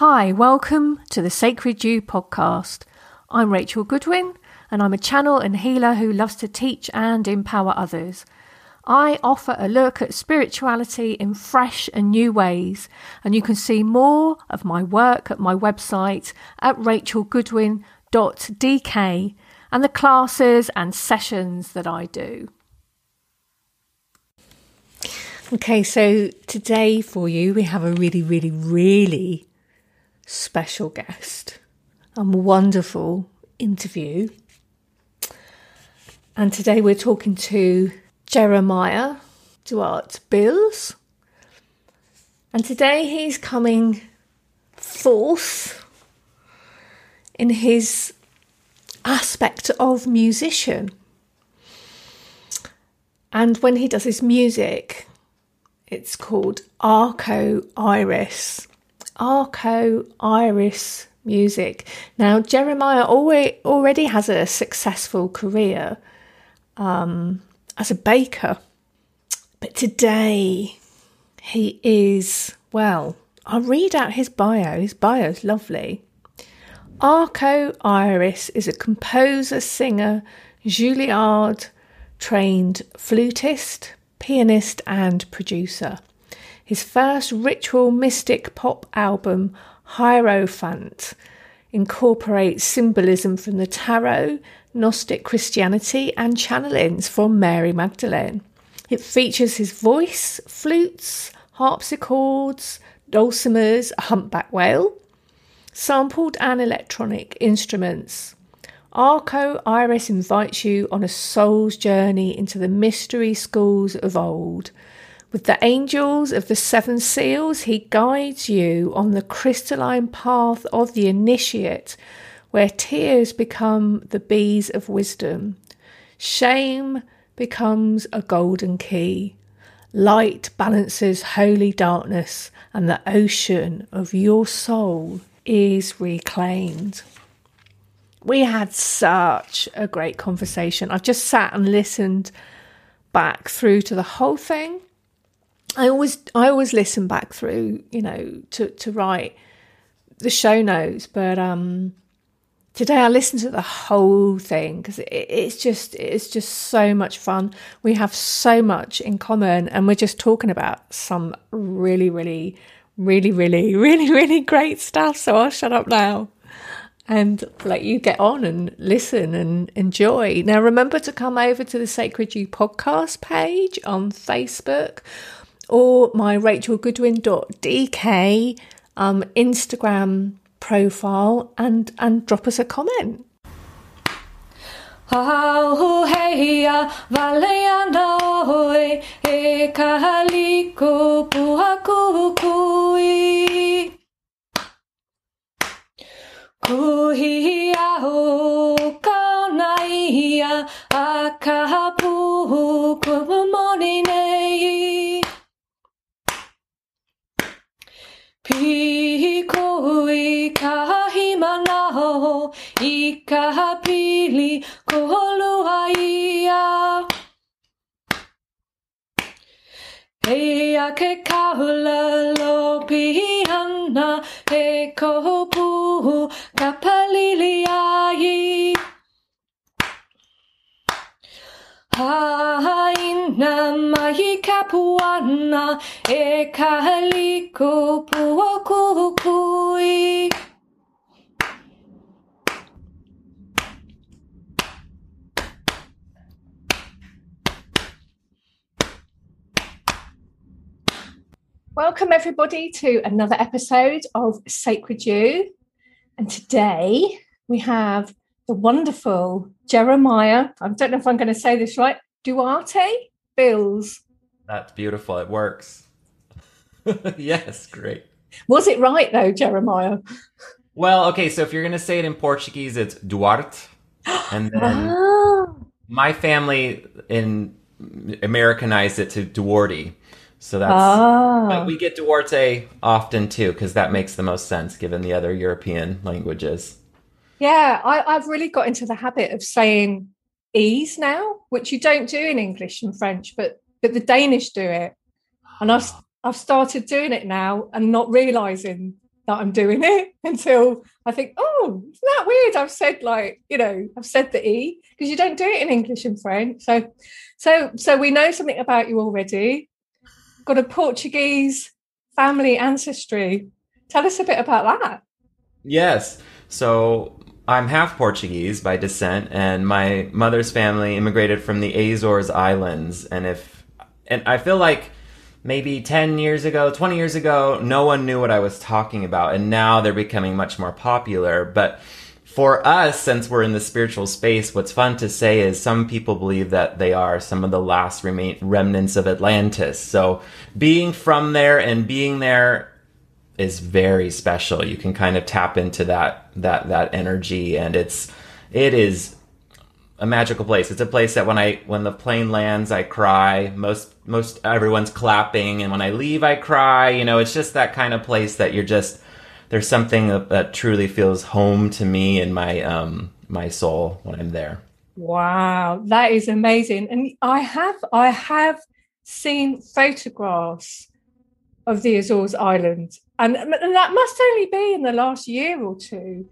Hi, welcome to the Sacred You podcast. I'm Rachel Goodwin, and I'm a channel and healer who loves to teach and empower others. I offer a look at spirituality in fresh and new ways, and you can see more of my work at my website at rachelgoodwin.dk and the classes and sessions that I do. Okay, so today for you, we have a really, really, really special guest, a wonderful interview. And today we're talking to Jeremiah Duarte Bills. And today he's coming forth in his aspect of musician. And when he does his music, it's called Arco Iris. Arco Iris music. Now, Jeremiah already has a successful career um, as a baker, but today he is, well, I'll read out his bio. His bio is lovely. Arco Iris is a composer, singer, Juilliard trained flutist, pianist, and producer. His first ritual mystic pop album, Hierophant, incorporates symbolism from the tarot, Gnostic Christianity, and channelings from Mary Magdalene. It features his voice, flutes, harpsichords, dulcimers, a humpback whale, sampled and electronic instruments. Arco Iris invites you on a soul's journey into the mystery schools of old with the angels of the seven seals, he guides you on the crystalline path of the initiate, where tears become the bees of wisdom. Shame becomes a golden key. Light balances holy darkness, and the ocean of your soul is reclaimed. We had such a great conversation. I've just sat and listened back through to the whole thing I always I always listen back through, you know, to to write the show notes, but um today I listened to the whole thing because it, it's just it's just so much fun. We have so much in common, and we're just talking about some really, really, really, really, really, really great stuff. So I'll shut up now and let you get on and listen and enjoy. Now, remember to come over to the Sacred You podcast page on Facebook or my rachelgoodwin.dk um, Instagram profile and, and drop us a comment. e kaliko puhaku kui Kuhia ho kaunai a kumamoni nei Pikoi kahimanaho i kahapili koholuaia. Ea ke kaula lo pihana e kohopu kapalili ai. Haina mai kapuana e kahaliko puokukui. Welcome, everybody, to another episode of Sacred You. And today we have the wonderful Jeremiah. I don't know if I'm going to say this right. Duarte Bills. That's beautiful. It works. yes, great. Was it right though, Jeremiah? Well, okay. So if you're going to say it in Portuguese, it's Duarte, and then oh. my family in Americanized it to Duarte. So that's oh. we get Duarte often too because that makes the most sense given the other European languages. Yeah, I, have really got into the habit of saying ease now, which you don't do in English and French, but but the Danish do it, and I've I've started doing it now and not realizing that I'm doing it until I think, oh, isn't that weird? I've said like, you know, I've said the E because you don't do it in English and French. So, so, so we know something about you already. Got a Portuguese family ancestry. Tell us a bit about that. Yes. So I'm half Portuguese by descent, and my mother's family immigrated from the Azores Islands. And if, and I feel like maybe 10 years ago, 20 years ago, no one knew what I was talking about. And now they're becoming much more popular. But for us, since we're in the spiritual space, what's fun to say is some people believe that they are some of the last remain- remnants of Atlantis. So being from there and being there is very special. You can kind of tap into that that that energy and it's it is a magical place. It's a place that when I when the plane lands, I cry. Most most everyone's clapping, and when I leave, I cry. You know, it's just that kind of place that you're just there's something that, that truly feels home to me and my um my soul when I'm there. Wow, that is amazing. And I have I have seen photographs of the Azores Islands, and, and that must only be in the last year or two.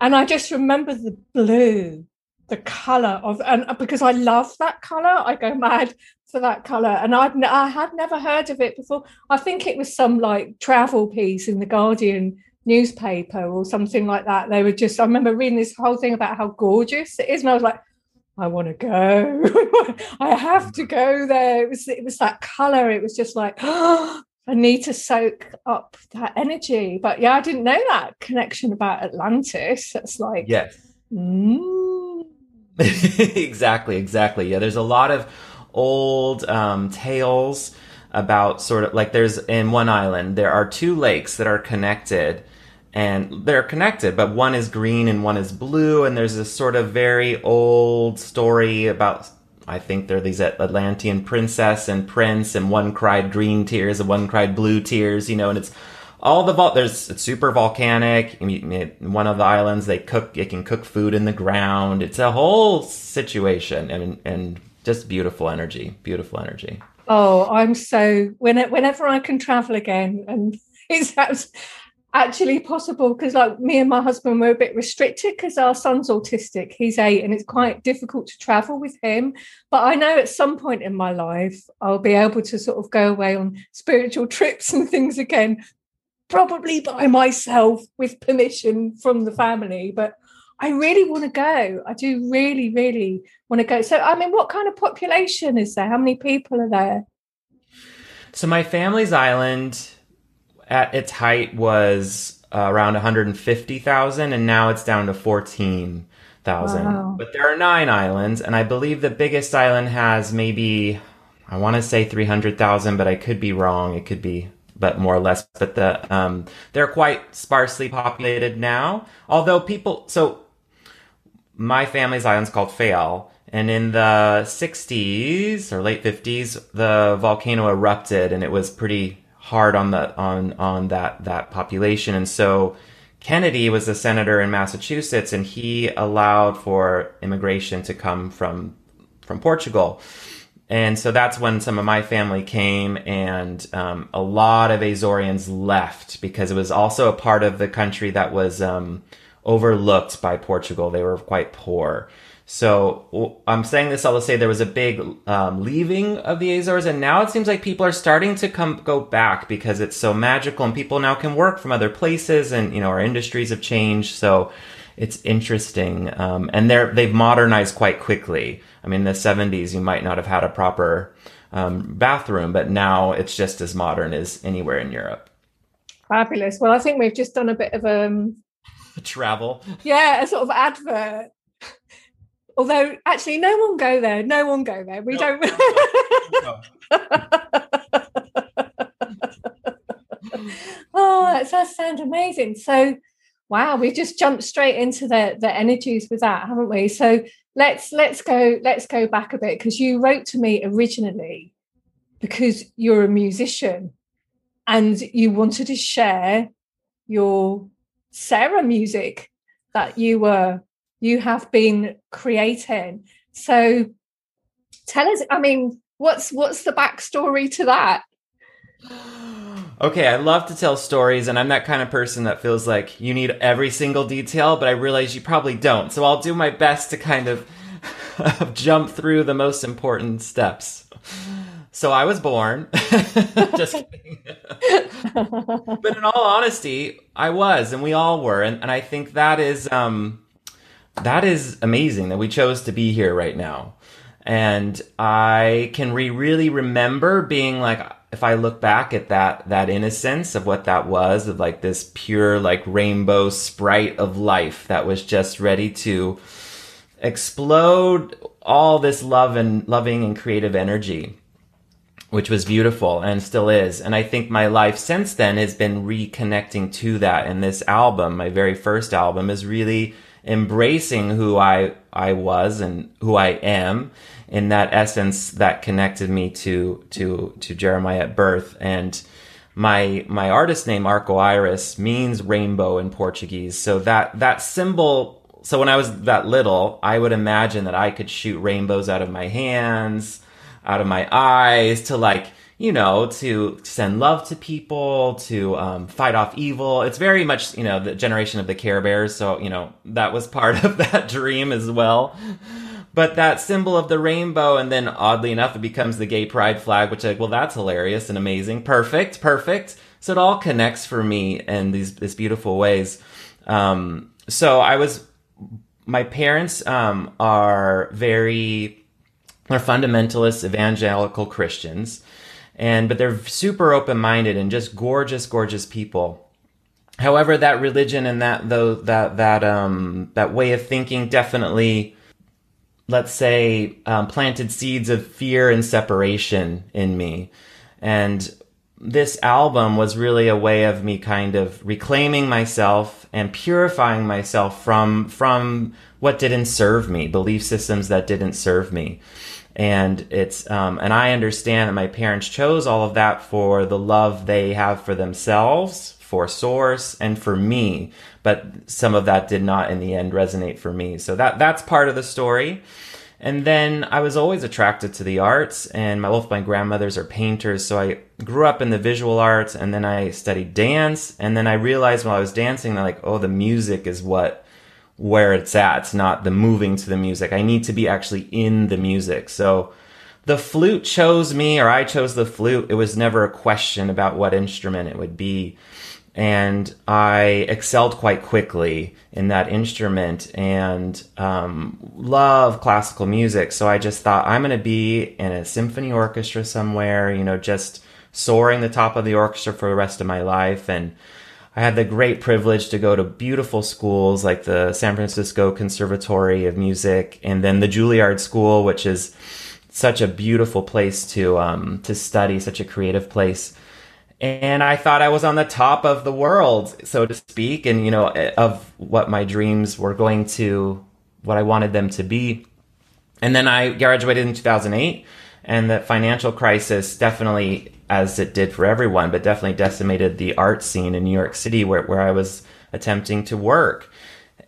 And I just remember the blue the color of and uh, because I love that color, I go mad for that color. And I'd I had never heard of it before. I think it was some like travel piece in the Guardian newspaper or something like that. They were just I remember reading this whole thing about how gorgeous it is, and I was like, I want to go. I have to go there. It was it was that color. It was just like oh, I need to soak up that energy. But yeah, I didn't know that connection about Atlantis. That's like yes. Mm. exactly, exactly. Yeah, there's a lot of old um, tales about sort of like there's in one island there are two lakes that are connected and they're connected but one is green and one is blue and there's this sort of very old story about I think they're these Atlantean princess and prince and one cried green tears and one cried blue tears you know and it's all the there's it's super volcanic one of the islands they cook it can cook food in the ground. It's a whole situation and and just beautiful energy beautiful energy. Oh i'm so when, whenever i can travel again and it's actually possible because like me and my husband were a bit restricted because our son's autistic he's eight and it's quite difficult to travel with him but i know at some point in my life i'll be able to sort of go away on spiritual trips and things again probably by myself with permission from the family. But I really want to go. I do really, really want to go. So, I mean, what kind of population is there? How many people are there? So, my family's island at its height was uh, around 150,000, and now it's down to 14,000. Wow. But there are nine islands, and I believe the biggest island has maybe, I want to say 300,000, but I could be wrong. It could be but more or less. But the um, they're quite sparsely populated now. Although people, so my family's island's called Fayal, and in the 60s or late 50s, the volcano erupted, and it was pretty hard on the on on that that population, and so. Kennedy was a senator in Massachusetts, and he allowed for immigration to come from from Portugal. And so that's when some of my family came, and um, a lot of Azoreans left because it was also a part of the country that was um, overlooked by Portugal. They were quite poor. So I'm saying this all to say there was a big um, leaving of the Azores, and now it seems like people are starting to come go back because it's so magical, and people now can work from other places, and you know our industries have changed. So it's interesting, um, and they're they've modernized quite quickly. I mean, in the 70s, you might not have had a proper um, bathroom, but now it's just as modern as anywhere in Europe. Fabulous. Well, I think we've just done a bit of um travel. Yeah, a sort of advert. Although, actually, no one go there. No one go there. We no, don't. No, oh, that does sound amazing. So, wow, we just jumped straight into the the energies with that, haven't we? So, let's let's go let's go back a bit because you wrote to me originally because you're a musician and you wanted to share your Sarah music that you were you have been creating. So tell us, I mean, what's what's the backstory to that? Okay, I love to tell stories, and I'm that kind of person that feels like you need every single detail, but I realize you probably don't. So I'll do my best to kind of jump through the most important steps. So I was born. Just kidding. but in all honesty, I was, and we all were, and, and I think that is um, that is amazing that we chose to be here right now. And I can re- really remember being like, if I look back at that that innocence of what that was, of like this pure like rainbow sprite of life that was just ready to explode all this love and loving and creative energy which was beautiful and still is and i think my life since then has been reconnecting to that and this album my very first album is really embracing who i i was and who i am. In that essence that connected me to to to Jeremiah at birth. And my my artist name Arco Iris means rainbow in Portuguese. So that that symbol so when I was that little I would imagine that I could shoot rainbows out of my hands out of my eyes to like you know to send love to people to um, fight off evil. It's very much you know the generation of the care bears so you know that was part of that dream as well. But that symbol of the rainbow and then oddly enough it becomes the gay pride flag which like well that's hilarious and amazing. Perfect perfect. So it all connects for me in these these beautiful ways. Um, so i was my parents um, are very they're fundamentalist evangelical christians and but they're super open-minded and just gorgeous gorgeous people however that religion and that though that that um that way of thinking definitely let's say, um, planted seeds of fear and separation in me. And this album was really a way of me kind of reclaiming myself and purifying myself from from what didn't serve me, belief systems that didn't serve me. And it's um, and I understand that my parents chose all of that for the love they have for themselves, for Source, and for me but some of that did not in the end resonate for me. So that that's part of the story. And then I was always attracted to the arts, and my, both my grandmothers are painters, so I grew up in the visual arts, and then I studied dance, and then I realized while I was dancing that like, oh, the music is what where it's at. It's not the moving to the music. I need to be actually in the music. So the flute chose me, or I chose the flute. It was never a question about what instrument it would be and I excelled quite quickly in that instrument and um, love classical music. So I just thought I'm going to be in a symphony orchestra somewhere, you know, just soaring the top of the orchestra for the rest of my life. And I had the great privilege to go to beautiful schools like the San Francisco Conservatory of Music and then the Juilliard School, which is such a beautiful place to um, to study, such a creative place and I thought I was on the top of the world, so to speak, and you know, of what my dreams were going to, what I wanted them to be. And then I graduated in 2008, and the financial crisis definitely, as it did for everyone, but definitely decimated the art scene in New York City, where where I was attempting to work,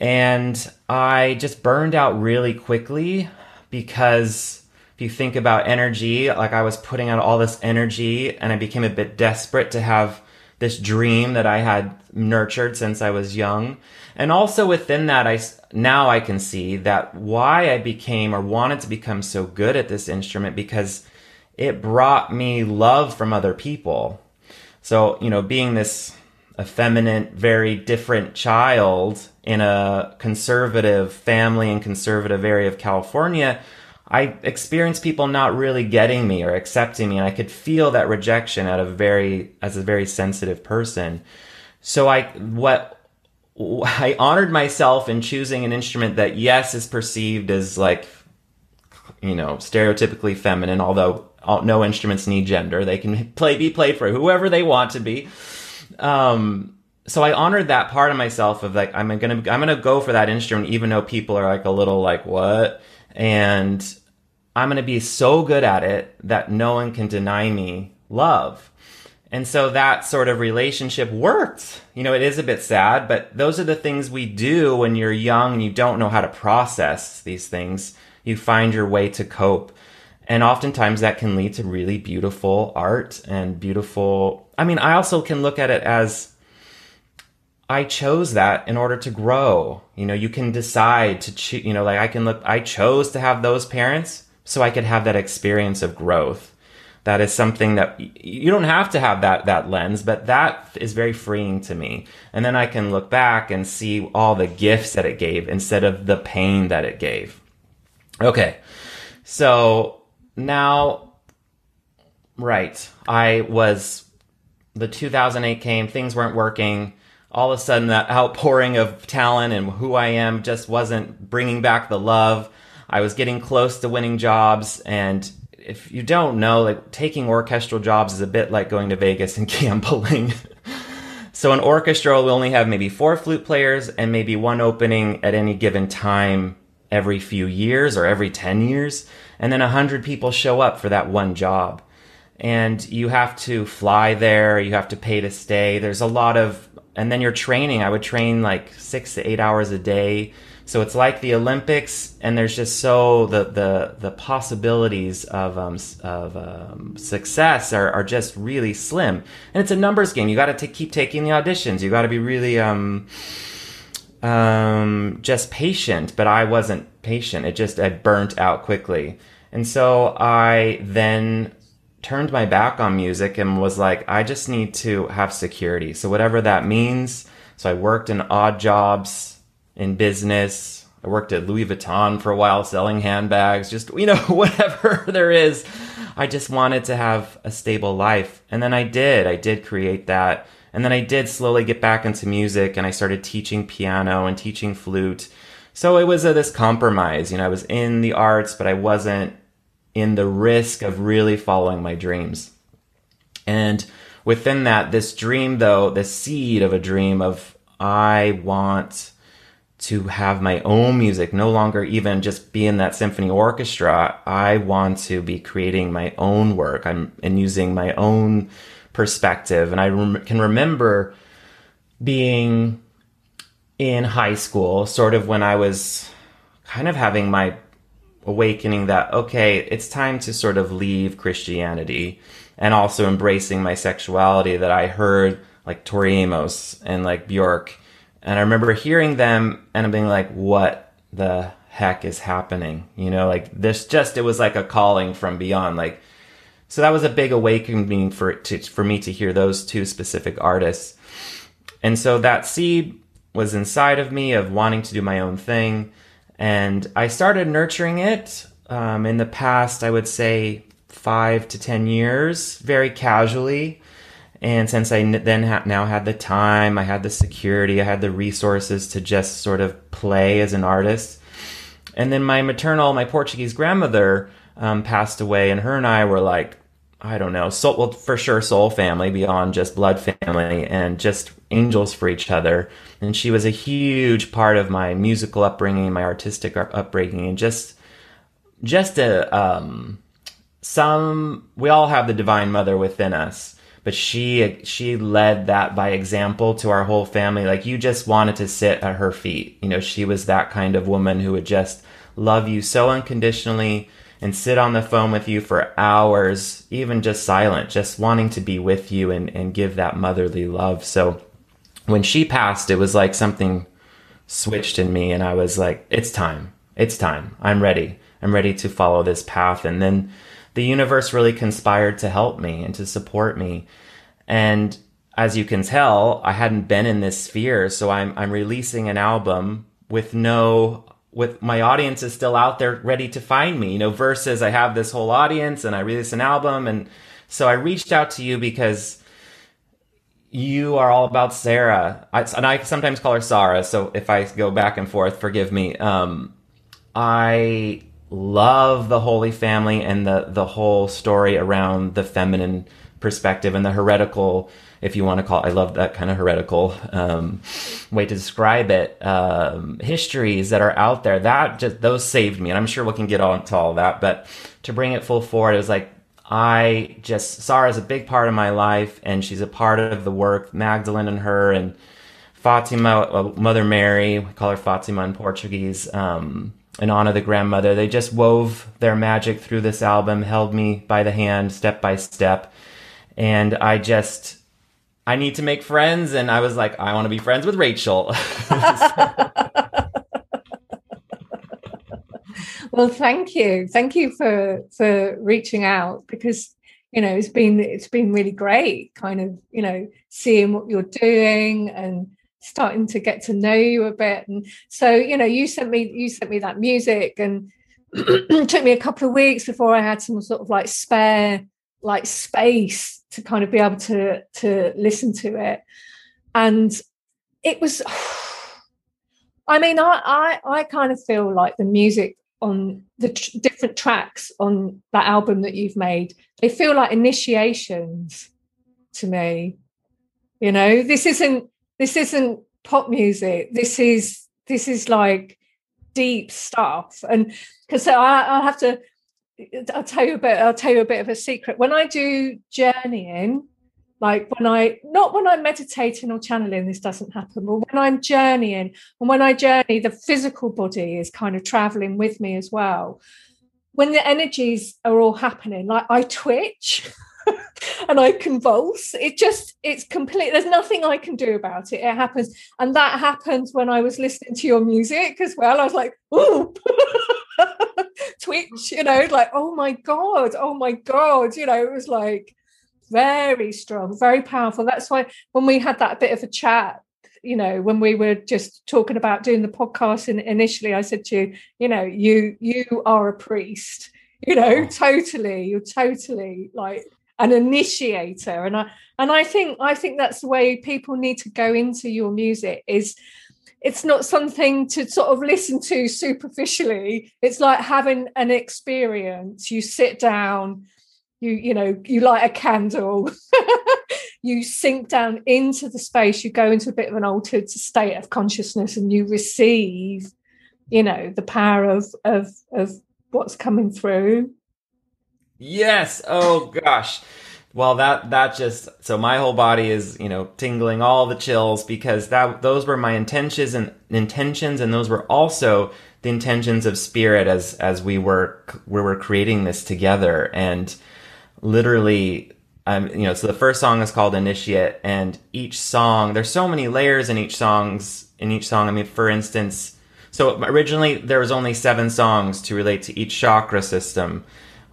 and I just burned out really quickly because if you think about energy, like I was putting out all this energy and I became a bit desperate to have this dream that I had nurtured since I was young. And also within that, I now I can see that why I became or wanted to become so good at this instrument because it brought me love from other people. So, you know, being this effeminate, very different child in a conservative family and conservative area of California, I experienced people not really getting me or accepting me, and I could feel that rejection at a very as a very sensitive person. So I what I honored myself in choosing an instrument that yes is perceived as like you know stereotypically feminine, although no instruments need gender; they can play be played for whoever they want to be. Um, so I honored that part of myself of like I'm gonna I'm gonna go for that instrument even though people are like a little like what and I'm to be so good at it that no one can deny me love. And so that sort of relationship worked. You know, it is a bit sad, but those are the things we do when you're young and you don't know how to process these things. You find your way to cope. And oftentimes that can lead to really beautiful art and beautiful. I mean, I also can look at it as I chose that in order to grow. You know, you can decide to choose, you know, like I can look, I chose to have those parents so I could have that experience of growth. That is something that you don't have to have that, that lens, but that is very freeing to me. And then I can look back and see all the gifts that it gave instead of the pain that it gave. Okay. So now, right. I was, the 2008 came, things weren't working all of a sudden that outpouring of talent and who I am just wasn't bringing back the love. I was getting close to winning jobs and if you don't know, like taking orchestral jobs is a bit like going to Vegas and gambling. so an orchestra will only have maybe four flute players and maybe one opening at any given time every few years or every 10 years. And then a hundred people show up for that one job. And you have to fly there. You have to pay to stay. There's a lot of and then your training i would train like six to eight hours a day so it's like the olympics and there's just so the the, the possibilities of um, of um, success are, are just really slim and it's a numbers game you got to keep taking the auditions you got to be really um um just patient but i wasn't patient it just i burnt out quickly and so i then turned my back on music and was like, I just need to have security. So whatever that means. So I worked in odd jobs in business. I worked at Louis Vuitton for a while selling handbags, just, you know, whatever there is. I just wanted to have a stable life. And then I did. I did create that. And then I did slowly get back into music and I started teaching piano and teaching flute. So it was a, this compromise. You know, I was in the arts, but I wasn't in the risk of really following my dreams. And within that, this dream, though, the seed of a dream of I want to have my own music, no longer even just be in that symphony orchestra. I want to be creating my own work. I'm and using my own perspective. And I rem- can remember being in high school, sort of when I was kind of having my awakening that okay it's time to sort of leave christianity and also embracing my sexuality that i heard like tori amos and like bjork and i remember hearing them and I'm being like what the heck is happening you know like this just it was like a calling from beyond like so that was a big awakening for to, for me to hear those two specific artists and so that seed was inside of me of wanting to do my own thing and I started nurturing it um, in the past, I would say five to 10 years, very casually. And since I then ha- now had the time, I had the security, I had the resources to just sort of play as an artist. And then my maternal, my Portuguese grandmother um, passed away, and her and I were like, I don't know, soul, well, for sure, soul family beyond just blood family, and just angels for each other. And she was a huge part of my musical upbringing, my artistic upbringing, and just just a um, some. We all have the Divine Mother within us, but she she led that by example to our whole family. Like you just wanted to sit at her feet. You know, she was that kind of woman who would just love you so unconditionally and sit on the phone with you for hours, even just silent, just wanting to be with you and, and give that motherly love. So when she passed, it was like something switched in me, and I was like, it's time. It's time. I'm ready. I'm ready to follow this path. And then the universe really conspired to help me and to support me. And as you can tell, I hadn't been in this sphere, so I'm I'm releasing an album with no with my audience is still out there ready to find me, you know, versus I have this whole audience and I release an album and so I reached out to you because you are all about Sarah, I, and I sometimes call her Sarah. So if I go back and forth, forgive me. Um, I love the Holy Family and the the whole story around the feminine perspective and the heretical, if you want to call. It, I love that kind of heretical um, way to describe it. Um, histories that are out there that just those saved me, and I'm sure we can get on to all that. But to bring it full forward, it was like I just Sarah is a big part of my life, and she's a part of the work. Magdalene and her, and Fatima, uh, Mother Mary, we call her Fatima in Portuguese. Um, and Anna the grandmother. They just wove their magic through this album, held me by the hand step by step. And I just, I need to make friends. And I was like, I want to be friends with Rachel. well, thank you. Thank you for, for reaching out because you know it's been it's been really great kind of you know seeing what you're doing and starting to get to know you a bit and so you know you sent me you sent me that music and it took me a couple of weeks before i had some sort of like spare like space to kind of be able to to listen to it and it was i mean i i, I kind of feel like the music on the tr- different tracks on that album that you've made they feel like initiations to me you know this isn't this isn't pop music. This is this is like deep stuff. And because I, I have to, I'll tell you a bit. I'll tell you a bit of a secret. When I do journeying, like when I not when I'm meditating or channeling, this doesn't happen. But when I'm journeying, and when I journey, the physical body is kind of traveling with me as well. When the energies are all happening, like I twitch. and I convulse. It just, it's complete. There's nothing I can do about it. It happens. And that happens when I was listening to your music as well. I was like, oh, twitch, you know, like, oh my God, oh my God. You know, it was like very strong, very powerful. That's why when we had that bit of a chat, you know, when we were just talking about doing the podcast and initially I said to you, you know, you you are a priest you know oh. totally you're totally like an initiator and i and i think i think that's the way people need to go into your music is it's not something to sort of listen to superficially it's like having an experience you sit down you you know you light a candle you sink down into the space you go into a bit of an altered state of consciousness and you receive you know the power of of of what's coming through Yes. Oh gosh. Well, that that just so my whole body is you know tingling, all the chills because that those were my intentions and intentions, and those were also the intentions of spirit as as we were we were creating this together, and literally, um, you know, so the first song is called Initiate, and each song there's so many layers in each songs in each song. I mean, for instance, so originally there was only seven songs to relate to each chakra system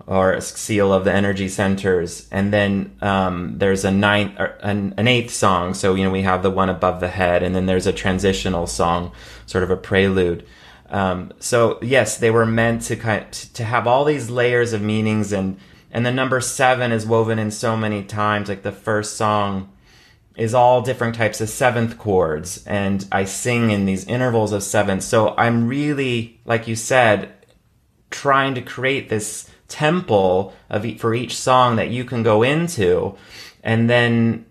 or seal of the energy centers. And then um, there's a ninth, an, an eighth song. So, you know, we have the one above the head, and then there's a transitional song, sort of a prelude. Um, so yes, they were meant to kind of, to have all these layers of meanings, and and the number seven is woven in so many times. Like the first song is all different types of seventh chords, and I sing in these intervals of seventh. So I'm really, like you said, trying to create this temple of for each song that you can go into, and then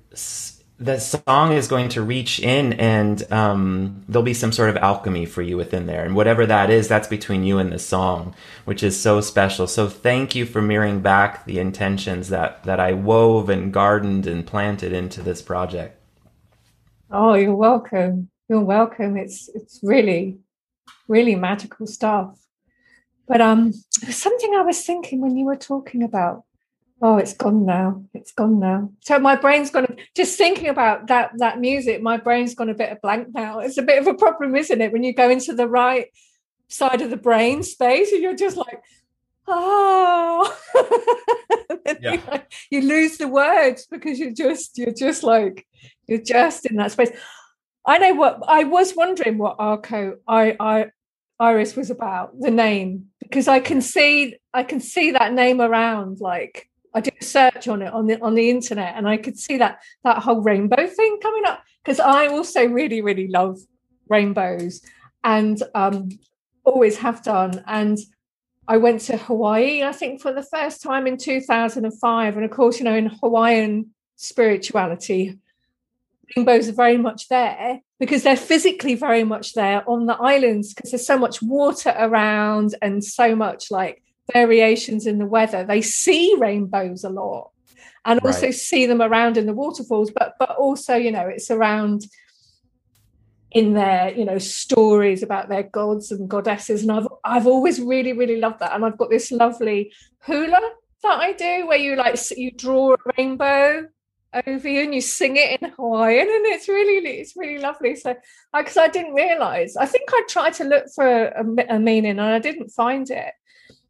the song is going to reach in and um, there'll be some sort of alchemy for you within there. And whatever that is that's between you and the song which is so special. So thank you for mirroring back the intentions that that i wove and gardened and planted into this project. Oh you're welcome. You're welcome. It's it's really really magical stuff but um, something I was thinking when you were talking about. Oh, it's gone now. It's gone now. So my brain's gone. Just thinking about that that music, my brain's gone a bit of blank now. It's a bit of a problem, isn't it? When you go into the right side of the brain space, and you're just like, oh, yeah. you, you lose the words because you're just you're just like you're just in that space. I know what I was wondering what Arco I I Iris was about, the name, because I can see I can see that name around. Like I did a search on it on the on the internet, and I could see that that whole rainbow thing coming up. Because I also really really love rainbows, and um, always have done. And I went to Hawaii, I think, for the first time in 2005. And of course, you know, in Hawaiian spirituality, rainbows are very much there because they're physically very much there on the islands because there's so much water around and so much like variations in the weather. They see rainbows a lot and also right. see them around in the waterfalls, but but also, you know, it's around in their you know stories about their gods and goddesses and I've I've always really really loved that and I've got this lovely hula that I do where you like you draw a rainbow over you and you sing it in Hawaiian and it's really it's really lovely. So because I, I, didn't realize I think I tried to look for a, a, meaning and I didn't find it.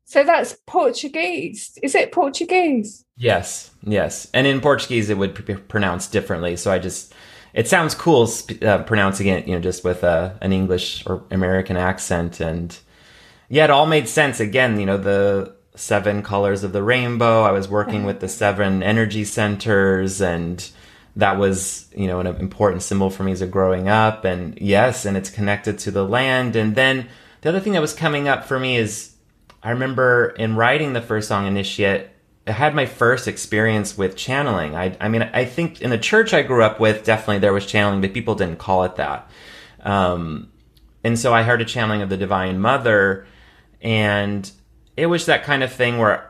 So that's Portuguese. Is it Portuguese? Yes yes. And in Portuguese it would be pronounced differently. So I just it sounds cool uh, pronouncing it you know just with a, uh, an English or American accent. And yeah it all made sense. Again you know the seven colors of the rainbow. I was working with the seven energy centers and that was, you know, an important symbol for me as a growing up. And yes, and it's connected to the land. And then the other thing that was coming up for me is I remember in writing the first song, Initiate, I had my first experience with channeling. I, I mean, I think in the church I grew up with, definitely there was channeling, but people didn't call it that. Um, and so I heard a channeling of the Divine Mother, and it was that kind of thing where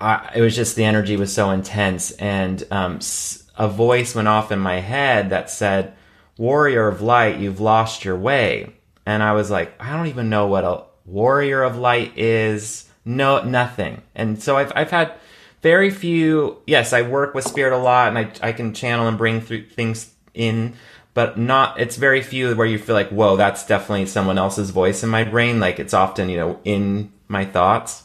I, it was just the energy was so intense, and um, a voice went off in my head that said, "Warrior of light, you've lost your way." And I was like, I don't even know what a warrior of light is. No, nothing. And so I've I've had very few. Yes, I work with spirit a lot, and I I can channel and bring through things in but not it's very few where you feel like whoa that's definitely someone else's voice in my brain. Like it's often you know in my thoughts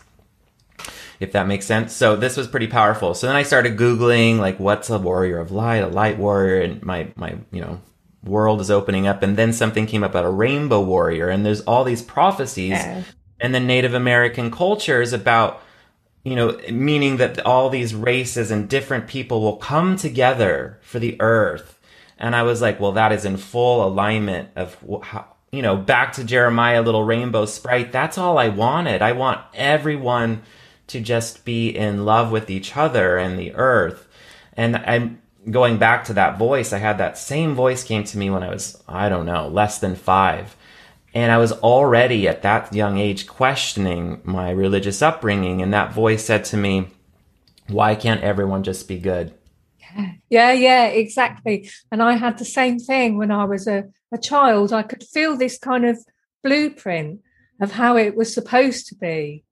if that makes sense. So this was pretty powerful. So then i started googling like what's a warrior of light a light warrior and my my you know world is opening up. And then something came up about a rainbow warrior. And there's all these prophecies yeah. and the native american cultures about you know meaning that all these races and different people will come together for the earth and I was like, well, that is in full alignment of how, you know, back to Jeremiah, little rainbow sprite. That's all I wanted. I want everyone to just be in love with each other and the earth. And I'm going back to that voice. I had that same voice came to me when I was, I don't know, less than five. And I was already at that young age questioning my religious upbringing. And that voice said to me, why can't everyone just be good? Yeah, yeah, exactly. And I had the same thing when I was a, a child. I could feel this kind of blueprint of how it was supposed to be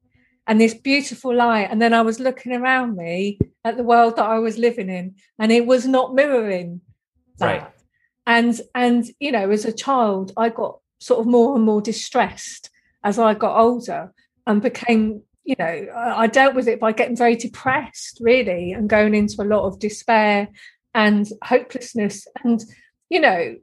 and this beautiful light. And then I was looking around me at the world that I was living in, and it was not mirroring that. Right. And and you know, as a child, I got sort of more and more distressed as I got older and became you know, I dealt with it by getting very depressed, really, and going into a lot of despair and hopelessness. And, you know,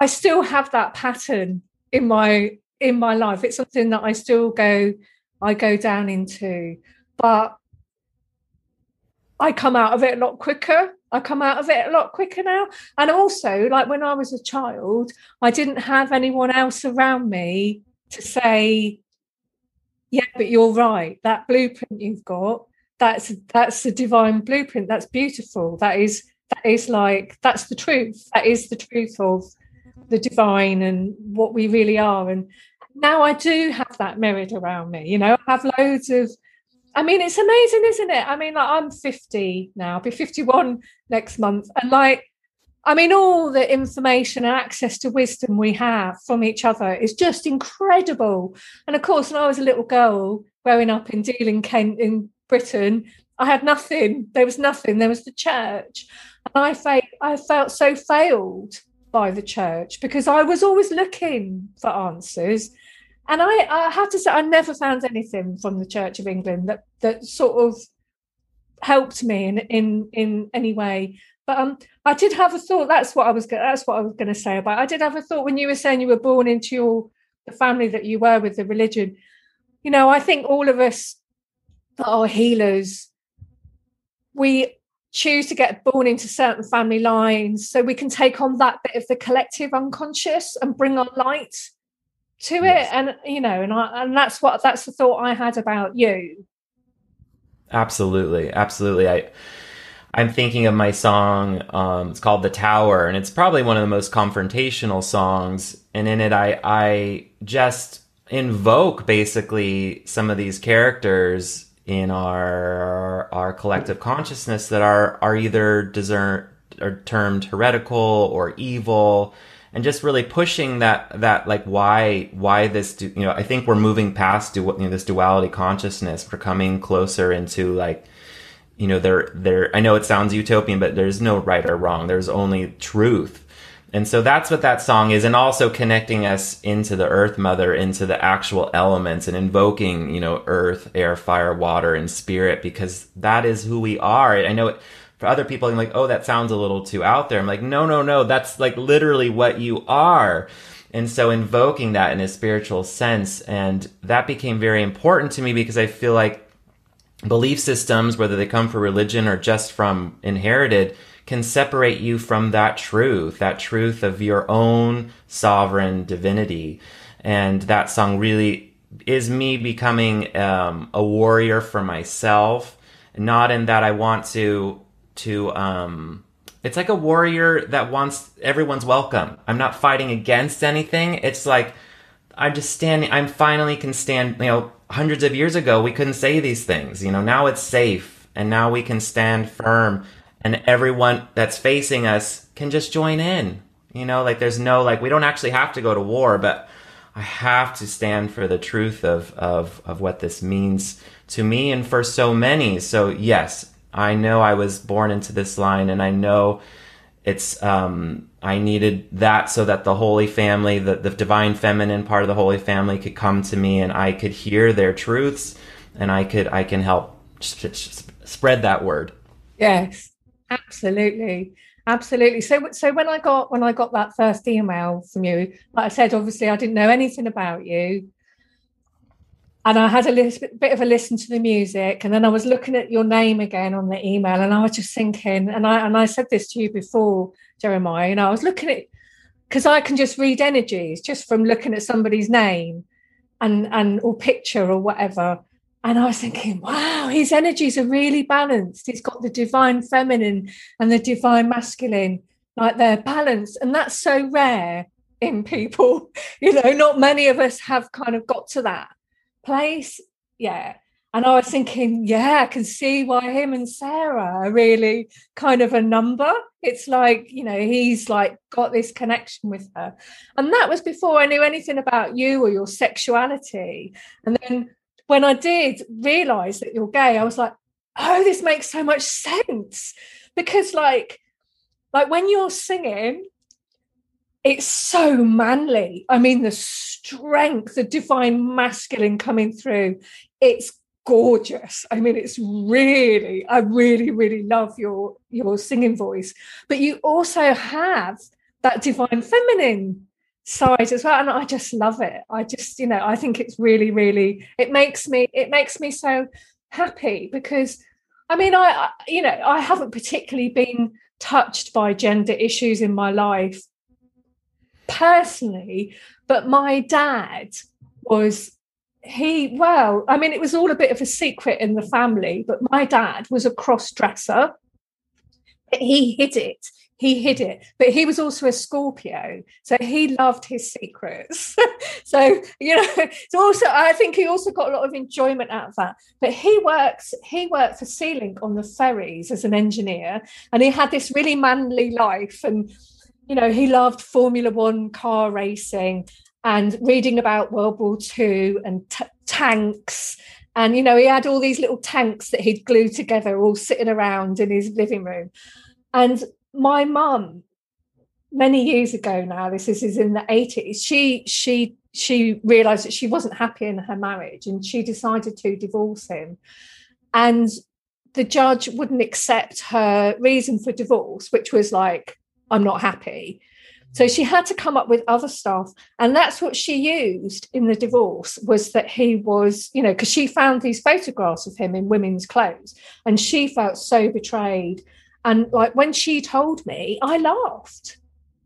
I still have that pattern in my in my life. It's something that I still go, I go down into, but I come out of it a lot quicker. I come out of it a lot quicker now. And also, like when I was a child, I didn't have anyone else around me to say, yeah but you're right. That blueprint you've got that's that's the divine blueprint. That's beautiful. That is that is like that's the truth. That is the truth of the divine and what we really are. And now i do have that mirrored around me you know i have loads of i mean it's amazing isn't it? I mean like i'm 50 now I'll be 51 next month. And like I mean, all the information and access to wisdom we have from each other is just incredible. And of course, when I was a little girl growing up in Dealing, Kent, in Britain, I had nothing. There was nothing. There was the church. And I felt, I felt so failed by the church because I was always looking for answers. And I, I have to say, I never found anything from the Church of England that, that sort of helped me in, in, in any way. But um, I did have a thought. That's what I was. That's what I was going to say about. I did have a thought when you were saying you were born into your the family that you were with the religion. You know, I think all of us that are healers, we choose to get born into certain family lines so we can take on that bit of the collective unconscious and bring our light to yes. it. And you know, and I and that's what that's the thought I had about you. Absolutely, absolutely. I I'm thinking of my song. Um, it's called "The Tower," and it's probably one of the most confrontational songs. And in it, I I just invoke basically some of these characters in our our collective consciousness that are are either discern are termed heretical or evil and just really pushing that that like why why this you know I think we're moving past du- you know, this duality consciousness we're coming closer into like you know there there I know it sounds utopian but there's no right or wrong there's only truth and so that's what that song is and also connecting us into the earth mother into the actual elements and invoking you know earth air fire water and spirit because that is who we are I know it for other people, I'm like, oh, that sounds a little too out there. I'm like, no, no, no, that's like literally what you are. And so invoking that in a spiritual sense, and that became very important to me because I feel like belief systems, whether they come from religion or just from inherited, can separate you from that truth, that truth of your own sovereign divinity. And that song really is me becoming um, a warrior for myself, not in that I want to to um it's like a warrior that wants everyone's welcome. I'm not fighting against anything. It's like I'm just standing I'm finally can stand, you know, hundreds of years ago we couldn't say these things. You know, now it's safe and now we can stand firm and everyone that's facing us can just join in. You know, like there's no like we don't actually have to go to war, but I have to stand for the truth of of of what this means to me and for so many. So yes, I know I was born into this line and I know it's um, I needed that so that the Holy Family, the, the divine feminine part of the Holy Family could come to me and I could hear their truths and I could I can help spread that word. Yes, absolutely. Absolutely. So so when I got when I got that first email from you, like I said, obviously I didn't know anything about you and I had a little bit of a listen to the music, and then I was looking at your name again on the email, and I was just thinking, and I and I said this to you before, Jeremiah, and I was looking at because I can just read energies just from looking at somebody's name and and or picture or whatever. And I was thinking, wow, his energies are really balanced. He's got the divine feminine and the divine masculine, like they're balanced. And that's so rare in people. You know, not many of us have kind of got to that place. Yeah. And I was thinking, yeah, I can see why him and Sarah are really kind of a number. It's like, you know, he's like got this connection with her. And that was before I knew anything about you or your sexuality. And then when I did realize that you're gay, I was like, oh, this makes so much sense. Because like, like when you're singing, it's so manly. I mean, the strength, the divine masculine coming through. It's gorgeous. I mean, it's really, I really, really love your your singing voice. But you also have that divine feminine side as well. And I just love it. I just, you know, I think it's really, really, it makes me, it makes me so happy because I mean, I, you know, I haven't particularly been touched by gender issues in my life personally, but my dad was he well i mean it was all a bit of a secret in the family but my dad was a cross dresser he hid it. He hid it. But he was also a scorpio so he loved his secrets. So you know it's also i think he also got a lot of enjoyment out of that. But he works he worked for sealink on the ferries as an engineer and he had this really manly life and you know, he loved Formula One car racing and reading about World War II and t- tanks. And, you know, he had all these little tanks that he'd glued together all sitting around in his living room. And my mum, many years ago now, this is, is in the 80s, she, she, she realized that she wasn't happy in her marriage and she decided to divorce him. And the judge wouldn't accept her reason for divorce, which was like, I'm not happy. So she had to come up with other stuff. And that's what she used in the divorce was that he was, you know, because she found these photographs of him in women's clothes and she felt so betrayed. And like when she told me, I laughed.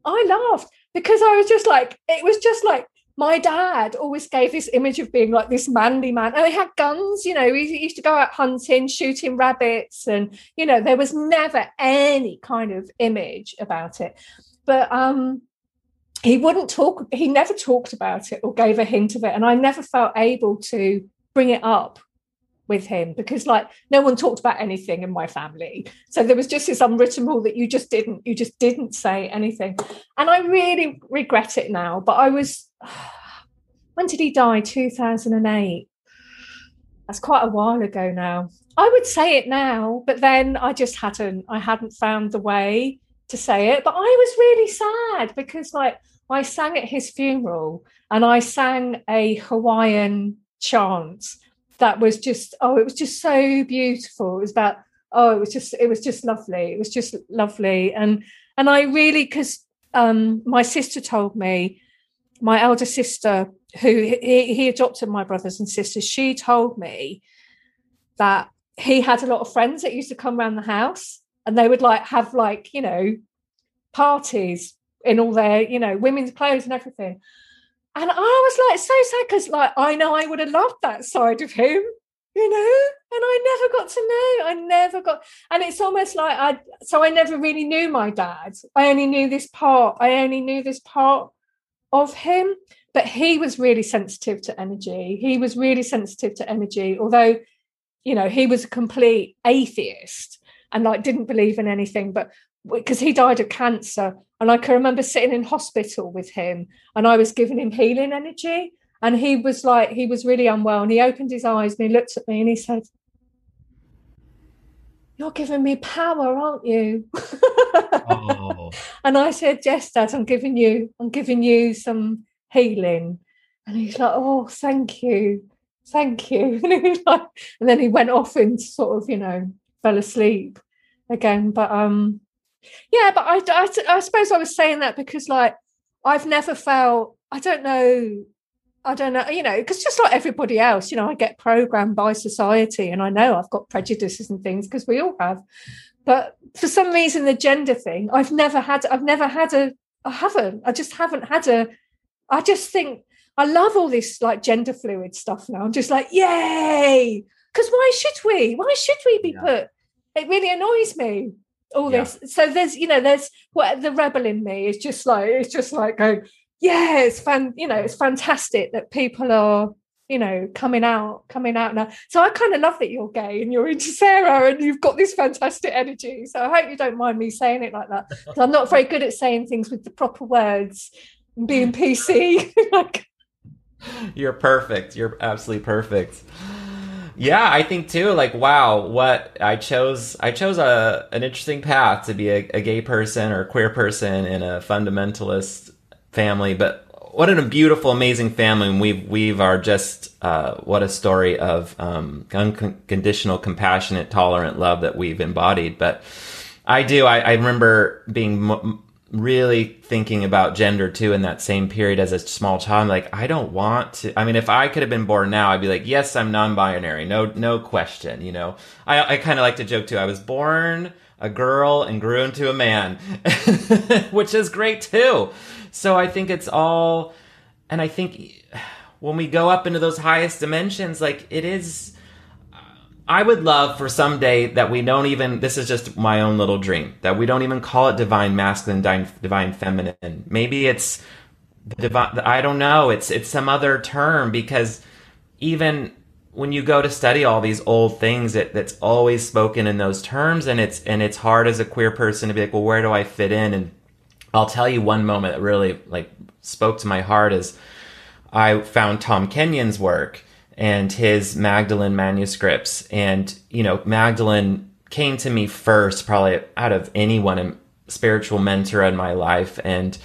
I laughed because I was just like, it was just like, my dad always gave this image of being like this manly man and he had guns you know he used to go out hunting shooting rabbits and you know there was never any kind of image about it. But um he wouldn't talk he never talked about it or gave a hint of it and i never felt able to bring it up with him because like no one talked about anything in my family. So there was just this unwritten rule that you just didn't you just didn't say anything. And i really regret it now but i was when did he die? 2008 that's quite a while ago now. I would say it now but then i just hadn't i hadn't found the way to say it. But i was really sad because like i sang at his funeral and i sang a hawaiian chant that was just oh it was just so beautiful. It was about oh it was just it was just lovely. It was just lovely. And and i really because um my sister told me my elder sister who he, he adopted my brothers and sisters she told me that he had a lot of friends that used to come around the house and they would like have like you know parties in all their you know women's clothes and everything and I was like so sad because like I know I would have loved that side of him, you know, and I never got to know. I never got, and it's almost like I so I never really knew my dad. I only knew this part. I only knew this part of him, but he was really sensitive to energy. He was really sensitive to energy, although, you know, he was a complete atheist and like didn't believe in anything. But because he died of cancer. And I can remember sitting in hospital with him and I was giving him healing energy. And he was like, he was really unwell. And he opened his eyes and he looked at me and he said, You're giving me power, aren't you? Oh. and I said, Yes, Dad, I'm giving you, I'm giving you some healing. And he's like, Oh, thank you. Thank you. And, like, and then he went off and sort of, you know, fell asleep again. But um yeah but I, I, I suppose i was saying that because like i've never felt i don't know I don't know, you know, because just like everybody else, you know, I get programmed by society and I know I've got prejudices and things because we all have. But for some reason, the gender thing, I've never had, I've never had a, I haven't, I just haven't had a, I just think, I love all this like gender fluid stuff now. I'm just like, yay. Because why should we? Why should we be yeah. put? It really annoys me all yeah. this. So there's, you know, there's what the rebel in me is just like it's just like going, yeah, it's fun. You know, it's fantastic that people are, you know, coming out, coming out now. So I kind of love that you're gay and you're into Sarah and you've got this fantastic energy. So I hope you don't mind me saying it like that because I'm not very good at saying things with the proper words and being PC. like, you're perfect. You're absolutely perfect. Yeah, I think too. Like, wow, what I chose. I chose a an interesting path to be a, a gay person or queer person in a fundamentalist family, but what a beautiful, amazing family. And we've we've are just uh, what a story of um, unconditional, compassionate, tolerant love that we've embodied. But I do. I, I remember being really thinking about gender too in that same period as a small child. I'm like, I don't want to. I mean, if I could have been born now, I'd be like, yes, I'm non-binary, no, no question. You know, I, I kind of like to joke too. I was born a girl and grew into a man, which is great too. So I think it's all, and I think when we go up into those highest dimensions, like it is I would love for someday that we don't even, this is just my own little dream, that we don't even call it divine masculine, divine feminine. Maybe it's divine, I don't know, it's, it's some other term because even when you go to study all these old things, it, that's always spoken in those terms and it's, and it's hard as a queer person to be like, well, where do I fit in? And I'll tell you one moment that really like spoke to my heart is I found Tom Kenyon's work and his Magdalene manuscripts. And, you know, Magdalene came to me first, probably out of anyone, a spiritual mentor in my life. And,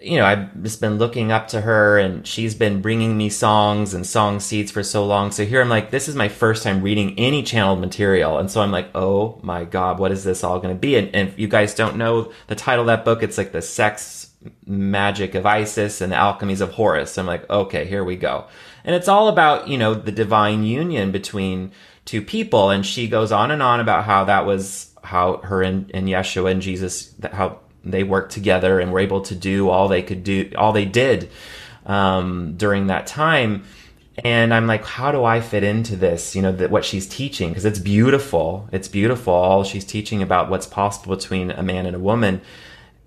you know, I've just been looking up to her and she's been bringing me songs and song seeds for so long. So here I'm like, this is my first time reading any channeled material. And so I'm like, oh my God, what is this all going to be? And, and if you guys don't know the title of that book, it's like the sex magic of Isis and the alchemies of Horus. So I'm like, okay, here we go. And it's all about, you know, the divine union between two people. And she goes on and on about how that was how her and, and Yeshua and Jesus, how they worked together and were able to do all they could do, all they did um, during that time. And I'm like, how do I fit into this? You know, that what she's teaching because it's beautiful. It's beautiful. All she's teaching about what's possible between a man and a woman.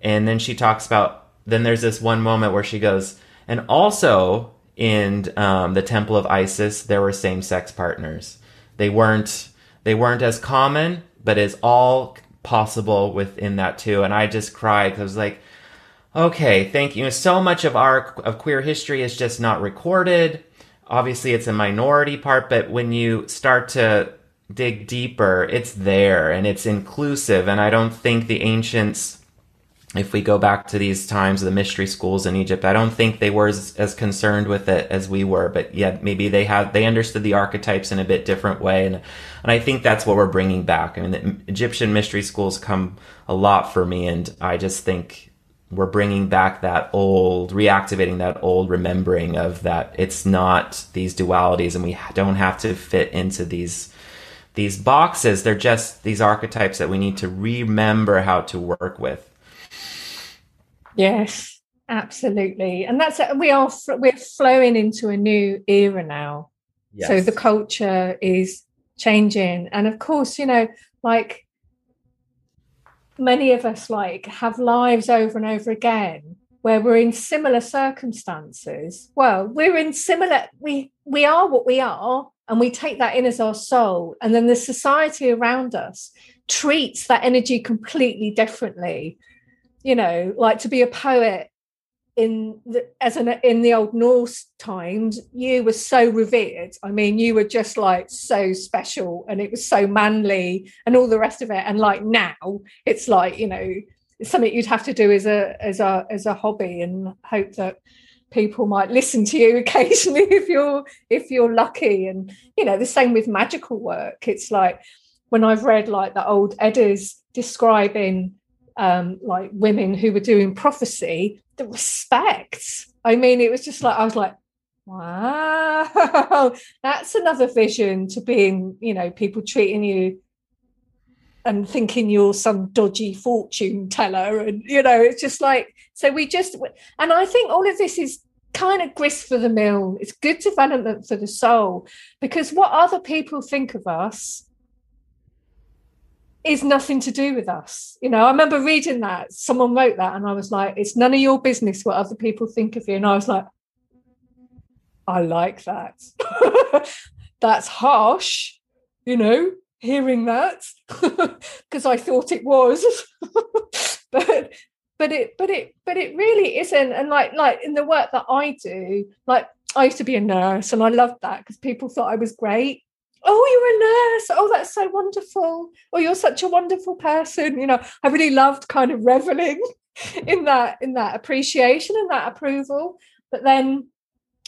And then she talks about. Then there's this one moment where she goes, and also in um, the temple of Isis, there were same sex partners. they weren't they weren't as common, but it's all possible within that too. And I just cried because I was like, okay, thank you. So much of our of queer history is just not recorded. Obviously, it's a minority part, but when you start to dig deeper, it's there and it's inclusive. And I don't think the ancients if we go back to these times of the mystery schools in Egypt, I don't think they were as, as, concerned with it as we were. But yeah, maybe they had they understood the archetypes in a bit different way, and and I think that's what we're bringing back. I mean, the Egyptian mystery schools come a lot for me, and I just think we're bringing back that old, reactivating that old remembering of that it's not these dualities, and we don't have to fit into these these boxes. They're just these archetypes that we need to remember how to work with Yes, absolutely. And that's we are we're flowing into a new era now. Yes. So the culture is changing and of course, you know, like many of us like have lives over and over again where we're in similar circumstances. Well, we're in similar we we are what we are and we take that in as our soul and then the society around us treats that energy completely differently you know like to be a poet in the, as an in the old Norse times, you were so revered. I mean, you were just like so special, and it was so manly, and all the rest of it. And like now, it's like you know, something you'd have to do as a as a as a hobby, and hope that people might listen to you occasionally if you're if you're lucky. And you know, the same with magical work. It's like when I've read like the old Eddas describing um, like women who were doing prophecy, the respect. I mean, it was just like I was like, wow, that's another vision to being, you know, people treating you and thinking you're some dodgy fortune teller, and you know, it's just like so. We just, and I think all of this is kind of grist for the mill. It's good development for the soul because what other people think of us is nothing to do with us. You know, I remember reading that someone wrote that, and I was like, it's none of your business what other people think of you. And I was like, I like that. That's harsh, you know, hearing that because I thought it was, but but it but it but it really isn't. And like like in the work that I do, like I used to be a nurse, and I loved that because people thought I was great oh you're a nurse. Oh that's so wonderful. Oh you're such a wonderful person. You know i really loved kind of reveling in that in that appreciation and that approval. But then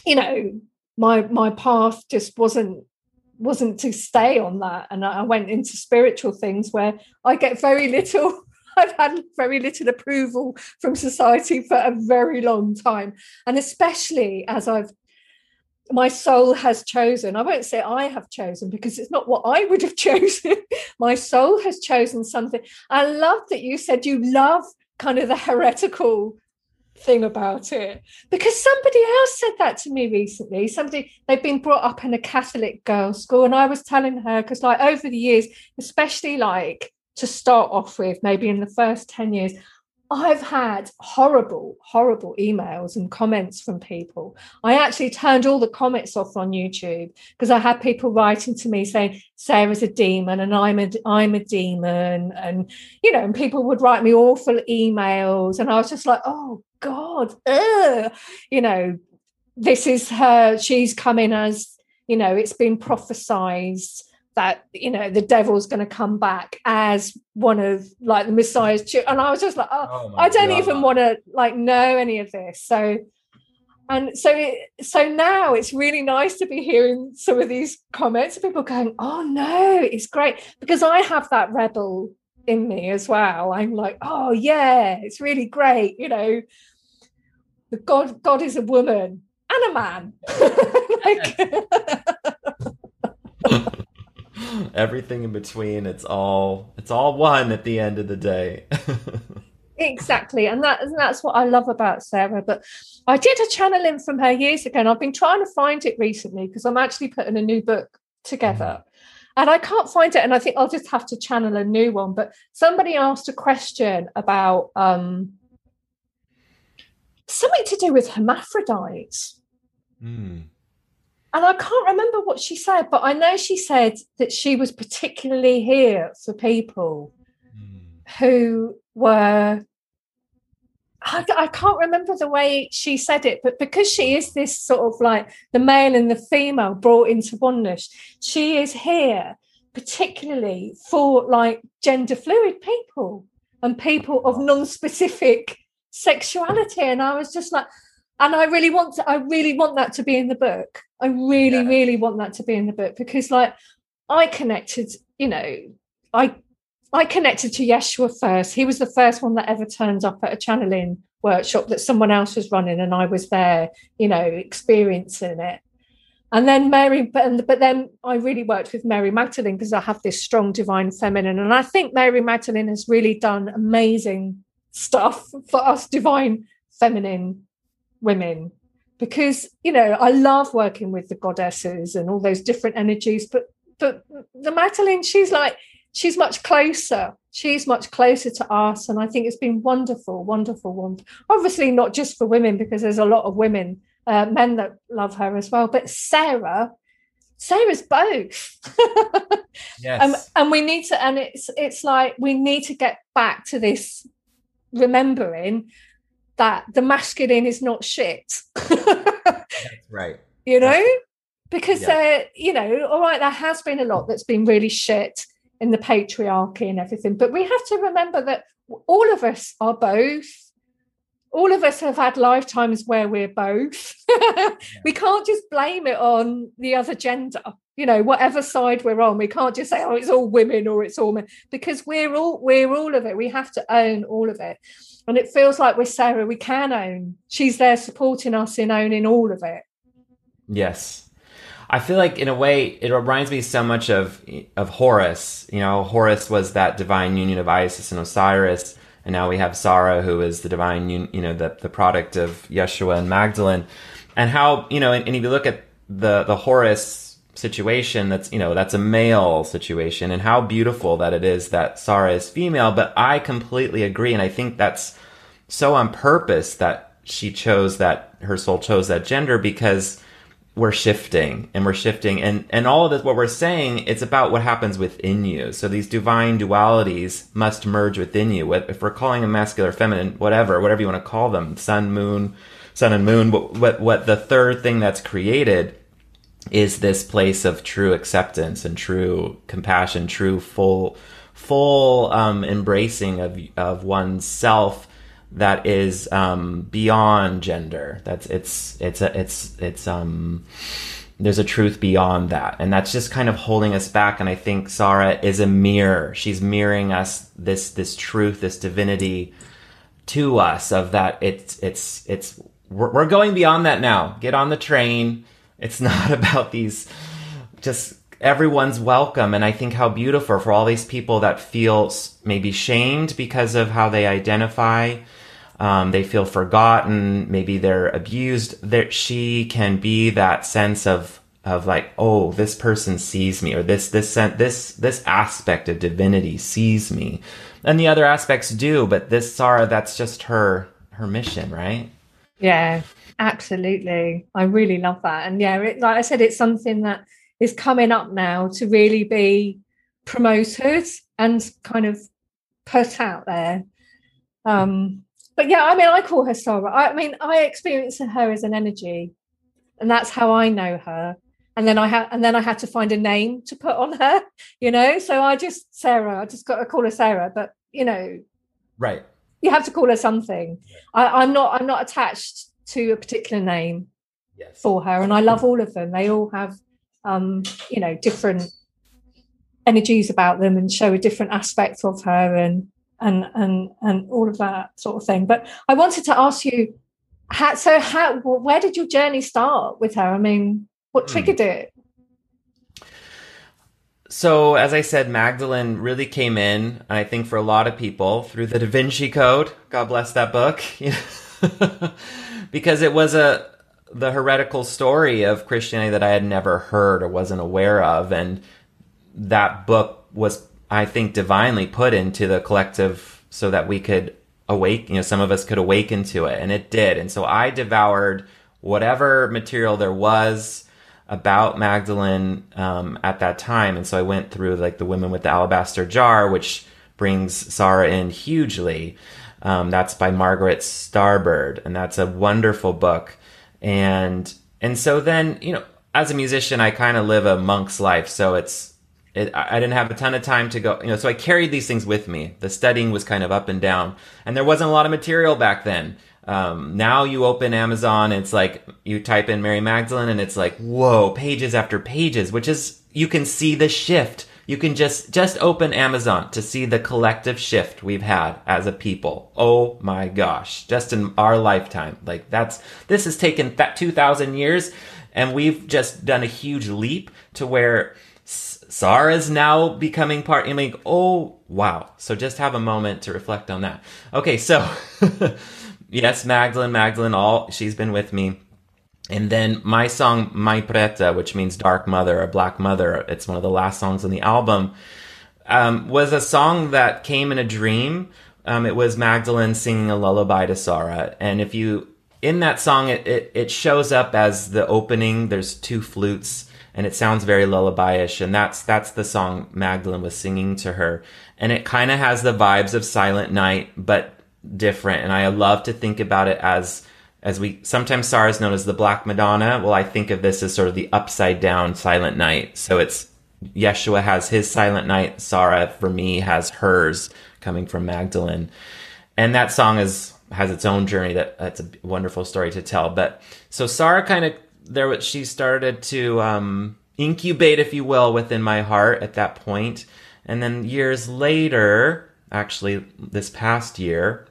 you know my my path just wasn't wasn't to stay on that. And i went into spiritual things where i get very little. I've had very little approval from society for a very long time. And especially as I've my soul has chosen. I won't say I have chosen because it's not what I would have chosen. my soul has chosen something. I love that you said you love kind of the heretical thing about it because somebody else said that to me recently somebody they've been brought up in a catholic girls school and i was telling her because like over the years especially like to start off with maybe in the first 10 years I've had horrible, horrible emails and comments from people. I actually turned all the comments off on YouTube because I had people writing to me saying Sarah's a demon and I'm a I'm a demon, and you know, and people would write me awful emails, and I was just like, oh God, ugh. you know, this is her. She's coming as you know, it's been prophesized that you know the devil's going to come back as one of like the messiah's children. And i was just like oh, oh i don't God. even want to like know any of this. So and so it, so now it's really nice to be hearing some of these comments of people going oh no it's great. Because i have that rebel in me as well. I'm like oh yeah it's really great you know the god god is a woman and a man. Like everything in between it's all it's all one at the end of the day exactly and that and that's what i love about sarah but i did a channel in from her years ago and i've been trying to find it recently because i'm actually putting a new book together mm. and i can't find it and i think i'll just have to channel a new one but somebody asked a question about um something to do with hermaphrodites mm. And I can't remember what she said, but I know she said that she was particularly here for people mm. who were. I, I, can't remember the way she said it, but because she is this sort of like the male and the female brought into oneness, she is here particularly for like gender fluid people and people of non-specific sexuality. And I was just like, and I really want to, I really want that to be in the book. I really, yeah. really want that to be in the book because like I connected, you know, I I connected to Yeshua first. He was the first one that ever turned up at a channeling workshop that someone else was running, and I was there, you know, experiencing it. And then Mary, but, but then I really worked with Mary Magdalene because I have this strong divine feminine. And I think Mary Magdalene has really done amazing stuff for us divine feminine women. Because you know I love working with the goddesses and all those different energies but but the Magdalene she's like she's much closer. She's much closer to us and I think it's been wonderful wonderful one obviously not just for women because there's a lot of women uh, men that love her as well but Sarah Sarah's both. Yes. Um, and we need to and it's it's like we need to get back to this remembering that the masculine is not shit. right. You know? Because yeah. uh, you know, all right, there has been a lot that's been really shit in the patriarchy and everything, but we have to remember that all of us are both. All of us have had lifetimes where we're both. yeah. We can't just blame it on the other gender you know whatever side we're on we can't just say oh it's all women or it's all men because we're all we're all of it we have to own all of it and it feels like with sarah we can own. She's there supporting us in owning all of it. Yes. I feel like in a way it reminds me so much of of horus. You know horus was that divine union of isis and osiris and now we have sarah who is the divine you know the, the product of yeshua and magdalene. And how you know and, and if you look at the the horus situation that's you know that's a male situation and how beautiful that it is that Sarah is female but I completely agree and I think that's so on purpose that she chose that her soul chose that gender because we're shifting and we're shifting and and all of this what we're saying it's about what happens within you. So these divine dualities must merge within you. If we're calling them masculine feminine whatever whatever you want to call them sun moon sun and moon what what, what the third thing that's created is this place of true acceptance and true compassion, true full full um, embracing of of oneself that is um, beyond gender. That's it's it's a, it's it's um there's a truth beyond that, and that's just kind of holding us back. And I think Sarah is a mirror. She's mirroring us this this truth, this divinity to us of that. It's it's it's we're going beyond that now. Get on the train it's not about these just everyone's welcome. And I think how beautiful for all these people that feel maybe shamed because of how they identify. Um, they feel forgotten. Maybe they're abused. That she can be that sense of of like, oh, this person sees me, or this this this this aspect of divinity sees me, and the other aspects do. But this Sarah, that's just her her mission, right? Yeah, Absolutely. I really love that. And yeah, it, like I said, it's something that is coming up now to really be promoted and kind of put out there. Um, but yeah, I mean, I call her Sarah. I mean, I experience her as an energy, and that's how I know her. And then I had, and then I had to find a name to put on her, you know. So I just Sarah. I just got to call her Sarah. But you know, right? You have to call her something. I, I'm not. I'm not attached to a particular name yes. for her, and I love all of them. They all have, um, you know, different energies about them and show a different aspect of her, and and and and all of that sort of thing. But I wanted to ask you, how, so how where did your journey start with her? I mean, what hmm. triggered it? So, as I said, Magdalene really came in, I think, for a lot of people through the Da Vinci Code. God bless that book. because it was a the heretical story of Christianity that I had never heard or wasn't aware of, and that book was, I think, divinely put into the collective so that we could awake. You know, some of us could awaken to it, and it did. And so I devoured whatever material there was. about Magdalene um, at that time, and so I went through like the Woman with the Alabaster Jar, which brings Sarah in hugely. Um, that's by Margaret Starbird, and that's a wonderful book. And and so then you know, as a musician, I kind of live a monk's life, so it's it, I didn't have a ton of time to go, you know, so I carried these things with me. The studying was kind of up and down, and there wasn't a lot of material back then. Um, now you open Amazon, it's like you type in Mary Magdalene, and it's like whoa, pages after pages, which is you can see the shift you can just just open Amazon to see the collective shift we've had as a people. Oh my gosh, just in our lifetime. Like that's this has taken that 2000 years and we've just done a huge leap to where Sarah is now becoming part. I mean, oh wow! So just have a moment to reflect on that. Okay, so yes, Magdalene, Magdalene, all she's been with me and then my song Mãe Preta, which means dark mother or black mother, it's one of the last songs on the album, um, was a song that came in a dream. Um, it was Magdalene singing a lullaby to Sarah. And if you, in that song, it, it, it shows up as the opening. There's two flutes and it sounds very lullaby-ish. And that's, that's the song Magdalene was singing to her. And it kind of has the vibes of Silent Night, but different. And I love to think about it as, as we sometimes Sarah is known as the Black Madonna. Well, I think of this as sort of the upside down Silent Night. So it's Yeshua has his Silent Night. Sarah, for me, has hers coming from Magdalene, and that song is has its own journey. That that's a wonderful story to tell. But so Sarah kind of there, was she started to um, incubate, if you will, within my heart at that point, and then years later, actually this past year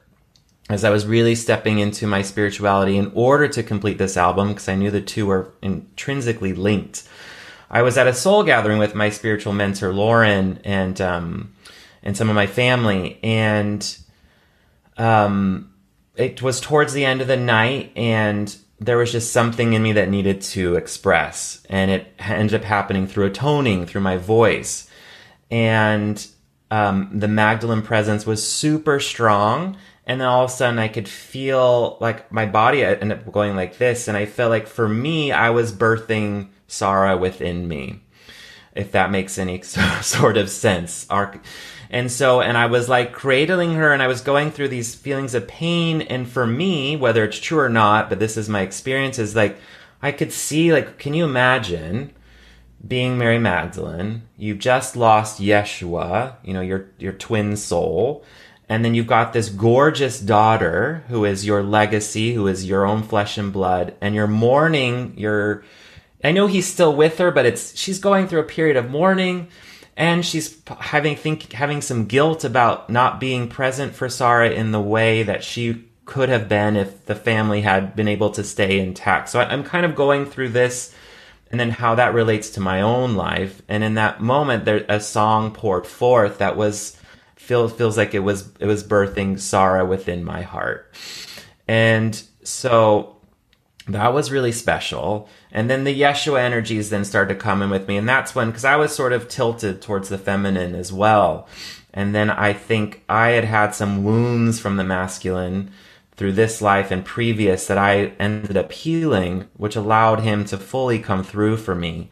as I was really stepping into my spirituality in order to complete this album, because I knew the two were intrinsically linked. I was at a soul gathering with my spiritual mentor Lauren and um, and some of my family, and um, it was towards the end of the night, and there was just something in me that needed to express, and it ended up happening through a toning, through my voice, and um, the Magdalene presence was super strong and then all of a sudden I could feel like my body ended up going like this, and I felt like for me I was birthing Sarah within me, if that makes any sort of sense. And so, and I was like cradling her, and I was going through these feelings of pain. And for me, whether it's true or not, but this is my experience, is like I could see, like, can you imagine? being Mary Magdalene, You've just lost Yeshua, you know, your your twin soul, and then you've got this gorgeous daughter who is your legacy, who is your own flesh and blood, and you're mourning your I know he's still with her, but it's she's going through a period of mourning and she's having think having some guilt about not being present for Sarah in the way that she could have been if the family had been able to stay intact. So I'm kind of going through this and then how that relates to my own life. And in that moment, there a song poured forth that was feels feels like it was it was birthing Sarah within my heart. And so that was really special. And then the Yeshua energies then started to come in with me. And that's when, because I was sort of tilted towards the feminine as well. And then I think I had had some wounds from the masculine through this life and previous that I ended up healing, which allowed him to fully come through for me.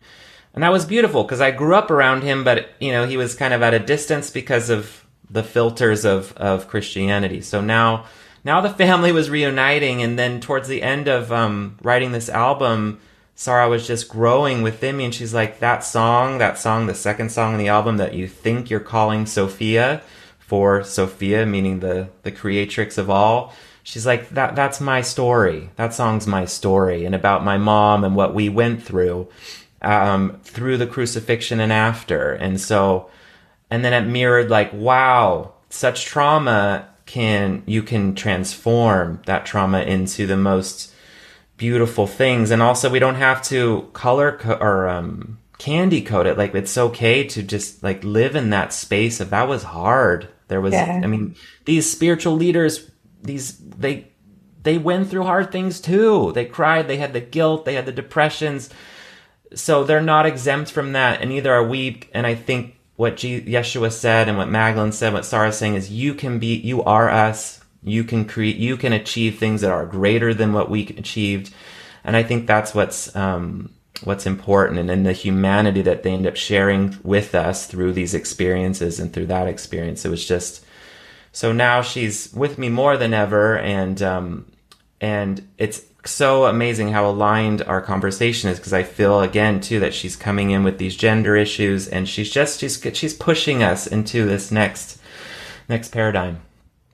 And that was beautiful because I grew up around him, but, you know, he was kind of at a distance because of the filters of of Christianity. So now now the family was reuniting, and then towards the end of um, writing this album, Sarah was just growing within me, and she's like, "That song, that song, the second song in the album that you think you're calling Sophia for Sophia, meaning the the creatrix of all." She's like, "That that's my story. That song's my story, and about my mom and what we went through." Um, through the crucifixion and after. And so and then it mirrored like wow such trauma can you can transform that trauma into the most beautiful things. And also we don't have to color co- or um, candy coat it. Like it's okay to just like live in that space if that was hard. There was yeah. i mean these spiritual leaders these they they went through hard things too. They cried they had the guilt they had the depressions. So they're not exempt from that and neither are we. And i think what Je- Yeshua said and what Magdalene said, what Sarah's saying is you can be, you are us. You can create, you can achieve things that are greater than what we achieved. And I think that's what's, um, what's important and in the humanity that they end up sharing with us through these experiences and through that experience. It was just so now she's with me more than ever and um and it's so amazing how aligned our conversation is because I feel again too that she's coming in with these gender issues and she's just she's she's pushing us into this next next paradigm.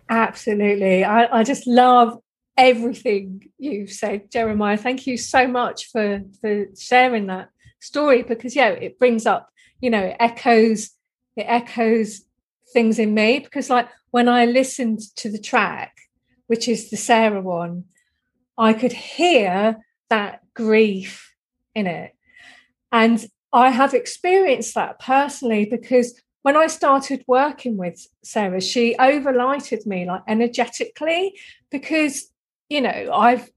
Absolutely. I, I just love everything you've said, Jeremiah. Thank you so much for for sharing that story because yeah, it brings up, you know, it echoes, it echoes things in me because like when I listened to the track, which is the Sarah one, I could hear that grief in it. And I have experienced that personally because when I started working with Sarah, she overlighted me like energetically because you know, I've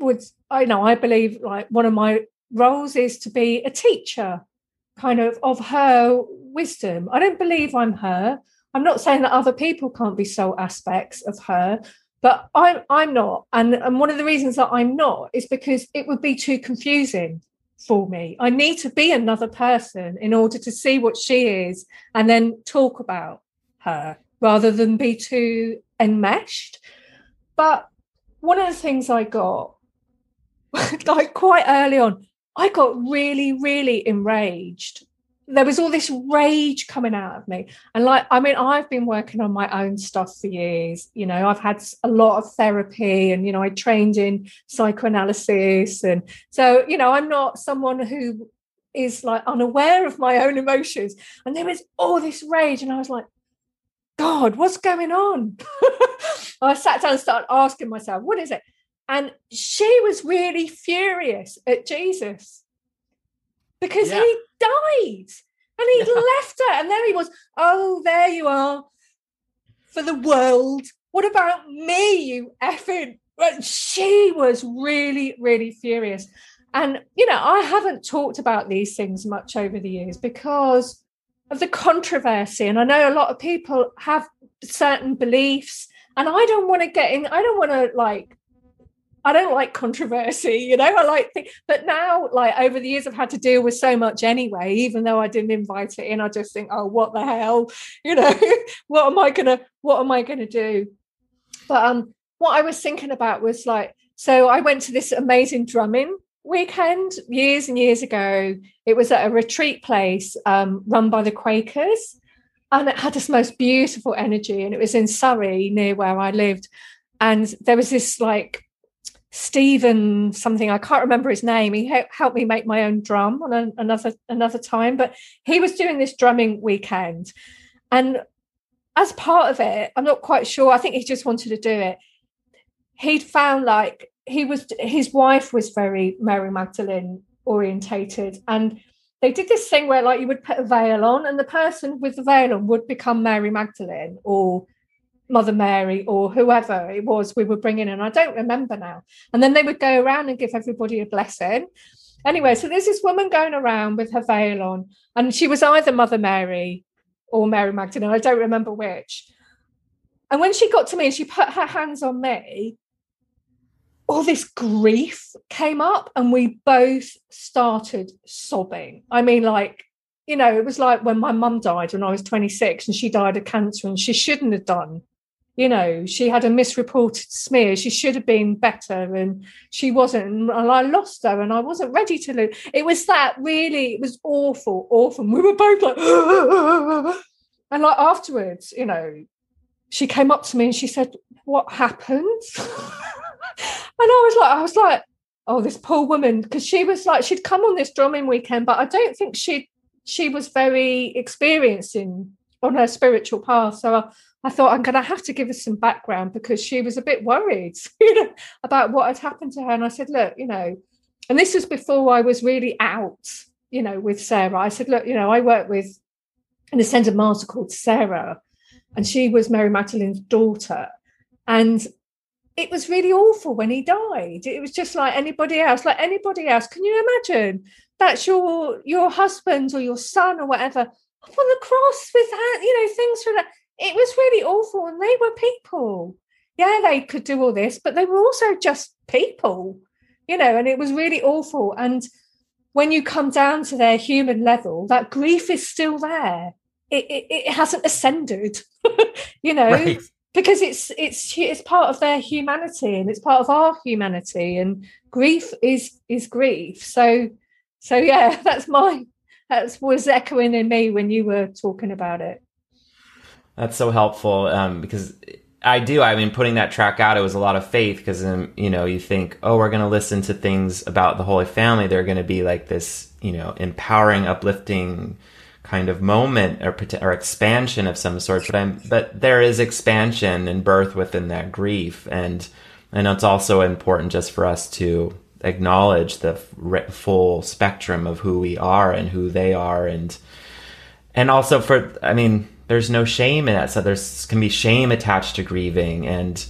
would I know I believe like one of my roles is to be a teacher, kind of of her wisdom. I don't believe I'm her. I'm not saying that other people can't be soul aspects of her, but I'm I'm not. And and one of the reasons that I'm not is because it would be too confusing for me. I need to be another person in order to see what she is and then talk about her rather than be too enmeshed. But one of the things I got, like quite early on, I got really, really enraged. There was all this rage coming out of me. And like, I mean, I've been working on my own stuff for years. You know, I've had a lot of therapy and, you know, I trained in psychoanalysis. And so, you know, I'm not someone who is like unaware of my own emotions. And there was all this rage. And I was like, God, what's going on? I sat down and started asking myself, what is it? And she was really furious at Jesus because yeah. he died and he yeah. left her. And there he was, oh, there you are for the world. What about me, you effing? But she was really, really furious. And, you know, I haven't talked about these things much over the years because of the controversy. And I know a lot of people have certain beliefs, and I don't want to get in, I don't want to like I don't like controversy, you know. I like, but now, like over the years, I've had to deal with so much anyway. Even though I didn't invite it in, I just think, oh, what the hell, you know? what am I gonna, what am I gonna do? But um, what I was thinking about was like, so I went to this amazing drumming weekend years and years ago. It was at a retreat place um, run by the Quakers, and it had this most beautiful energy. And it was in Surrey, near where I lived. And there was this like Stephen something I can't remember his name. He helped me make my own drum on another another time, but he was doing this drumming weekend, and as part of it, I'm not quite sure. I think he just wanted to do it. He'd found like he was his wife was very Mary Magdalene orientated and they did this thing where like you would put a veil on and the person with the veil on would become Mary Magdalene or Mother Mary or whoever it was we were bringing in. I don't remember now. And then they would go around and give everybody a blessing. Anyway, so there's this woman going around with her veil on, and she was either Mother Mary or Mary Magdalene. I don't remember which. And when she got to me and she put her hands on me, all this grief came up and we both started sobbing. I mean, like, you know, it was like when my mum died when I was 26 and she died of cancer and she shouldn't have done. You know, she had a misreported smear. She should have been better and she wasn't. And I lost her and I wasn't ready to lose. It was that really, it was awful, awful. We were both like, and like afterwards, you know, she came up to me and she said, What happened? And I was like, I was like, oh, this poor woman, because she was like, she'd come on this drumming weekend, but I don't think she she was very experienced in on her spiritual path. So I, I thought I'm going to have to give her some background because she was a bit worried, you know, about what had happened to her. And I said, look, you know, and this was before I was really out, you know, with Sarah. I said, look, you know, I work with an ascended master called Sarah, and she was Mary Magdalene's daughter. And it was really awful when he died. It was just like anybody else, like anybody else. Can you imagine? That's your your husband or your son or whatever up on the cross with that, you know, things for that. It was really awful, and they were people. Yeah, they could do all this, but they were also just people, you know, and it was really awful. And when you come down to their human level, that grief is still there. It, it, it hasn't ascended, you know, right. because it's it's it's part of their humanity and it's part of our humanity, and grief is is grief. So so yeah, that's my that was echoing in me when you were talking about it. That's so helpful um, because I do. I mean, putting that track out, it was a lot of faith because, um, you know, you think, oh, we're going to listen to things about the Holy Family. They're going to be like this, you know, empowering, uplifting kind of moment or, or expansion of some sort. But I'm, but there is expansion and birth within that grief, and and it's also important just for us to acknowledge the full spectrum of who we are and who they are, and and also for, I mean there's no shame in that. So there's can be shame attached to grieving, and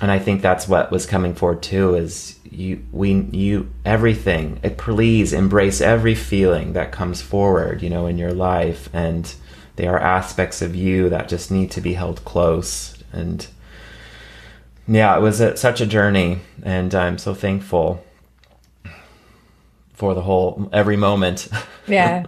and I think that's what was coming forward too. Is you we you everything. Eh, please embrace every feeling that comes forward, you know, in your life, and they are aspects of you that just need to be held close. And yeah, it was a, such a journey, and I'm so thankful for the whole every moment. Yeah,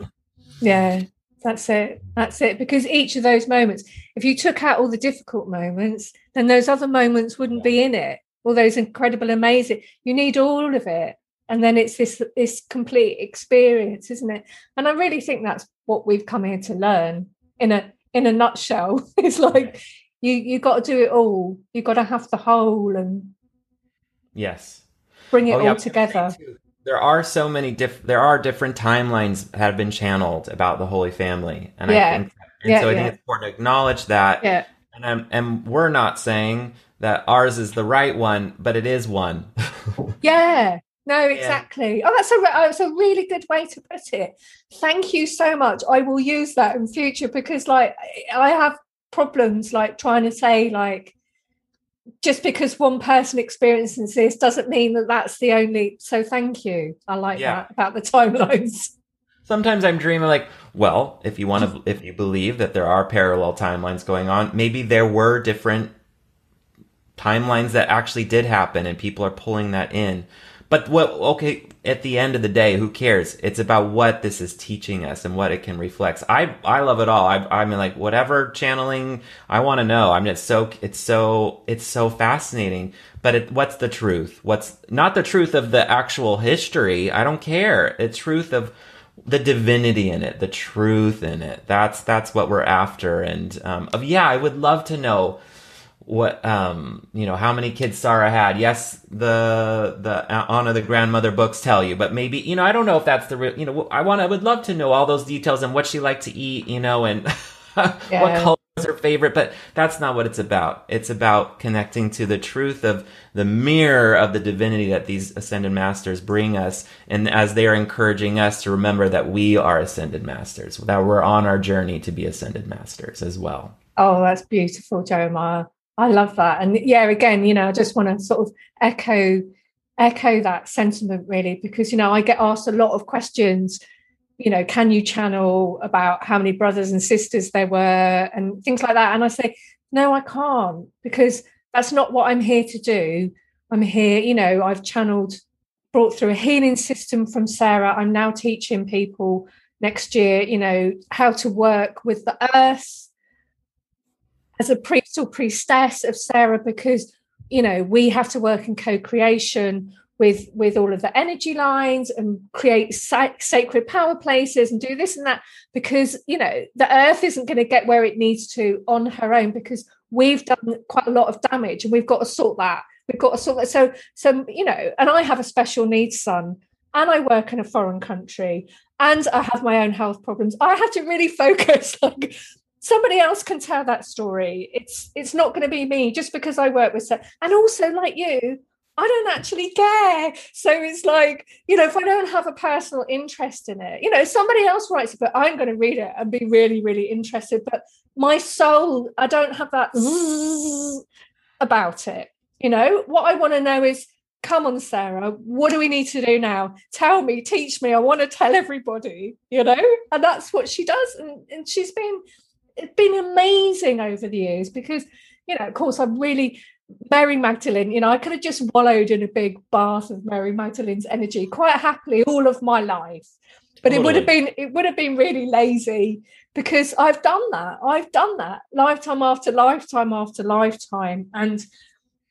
yeah. That's it. That's it. Because each of those moments, if you took out all the difficult moments, then those other moments wouldn't be in it. All those incredible, amazing. You need all of it. And then it's this this complete experience, isn't it? And I really think that's what we've come here to learn in a in a nutshell. it's like you you got to do it all. You got to have the whole and yes, bring it oh, all yeah, together there are so many diff- there are different timelines that have been channeled about the Holy Family, and yeah. I think and yeah, so I yeah. think it's important to acknowledge that. Yeah. And I'm, and we're not saying that ours is the right one, but it is one. yeah. No, exactly. Yeah. Oh, that's a oh, that's a really good way to put it. Thank you so much. I will use that in future because, like, I have problems like trying to say like just because one person experiences this doesn't mean that that's the only. So thank you. I like yeah. that about the timelines. Sometimes I'm dreaming like, well, if you want to, if you believe that there are parallel timelines going on, maybe there were different timelines that actually did happen, and people are pulling that in. But what? Okay, at the end of the day, who cares? It's about what this is teaching us and what it can reflect. I I love it all. I I mean, like whatever channeling I want to know. I mean, it's so it's so it's so fascinating. But it, what's the truth? What's not the truth of the actual history? I don't care. The truth of the divinity in it, the truth in it. That's that's what we're after. And um, of yeah, I would love to know what um you know how many kids Sarah had. Yes, the the Anna the grandmother books tell you, but maybe you know I don't know if that's the real. You know I want I would love to know all those details and what she liked to eat. You know and yeah. what color was her favorite, but that's not what it's about. It's about connecting to the truth of the mirror of the divinity that these ascended masters bring us, and as they are encouraging us to remember that we are ascended masters, that we're on our journey to be ascended masters as well. Oh, that's beautiful, Jeremiah. I love that. And yeah, again, you know, I just want to sort of echo echo that sentiment really because you know, I get asked a lot of questions, you know, can you channel about how many brothers and sisters there were and things like that and I say, "No, I can't because that's not what I'm here to do. I'm here, you know, I've channeled brought through a healing system from Sarah. I'm now teaching people next year, you know, how to work with the earth as a priest priestess of Sarah because you know we have to work in co-creation with with all of the energy lines and create sa- sacred power places and do this and that because you know the earth isn't going to get where it needs to on her own because we've done quite a lot of damage and we've got to sort that. We've got to sort that. So so you know and i have a special needs son and i work in a foreign country and i have my own health problems. I have to really focus like somebody else can tell that story it's it's not going to be me just because i work with so and also like you I don't actually care. So it's like, you know, if I don't have a personal interest in it, you know, somebody else writes it, but I'm going to read it and be really, really interested. But my soul, I don't have that about it. You know, what I want to know is, come on, Sarah, what do we need to do now? Tell me, teach me. I want to tell everybody, you know? And that's what she does. And, and she's been it's been amazing over the years because you know of course i'm really Mary Magdalene, you know, I could have just wallowed in a big bath of Mary Magdalene's energy quite happily all of my life. But totally. it would have been it would have been really lazy because I've done that. I've done that lifetime after lifetime after lifetime. And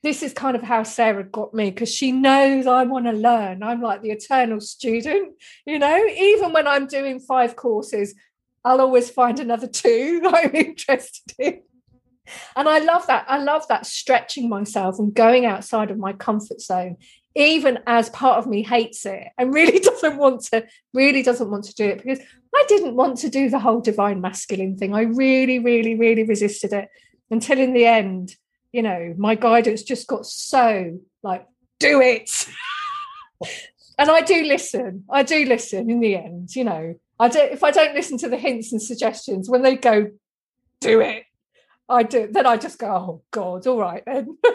this is kind of how Sarah got me because she knows I want to learn. I'm like the eternal student, you know, even when I'm doing five courses, I'll always find another two I'm interested in. And I love that. I love that stretching myself and going outside of my comfort zone, even as part of me hates it and really doesn't want to, really doesn't want to do it because I didn't want to do the whole divine masculine thing. I really, really, really resisted it until in the end you know, my guidance just got so like, do it. and I do listen. I do listen in the end, you know. I don't if I don't listen to the hints and suggestions when they go, do it, I do then I just go, oh God, all right then.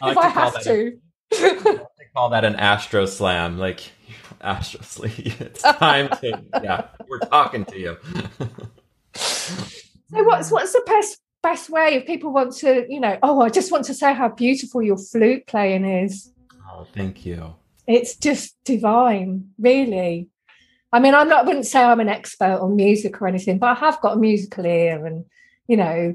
I like if I have to. A, call that an astro slam, like astro sleep. It's time to yeah, we're talking to you. so what's what's the best best way if people want to, you know, oh, I just want to say how beautiful your flute playing is. Oh, thank you. It's just divine, really. I mean, I'm not, I wouldn't say I'm an expert on music or anything, but I have got a musical ear and, you know,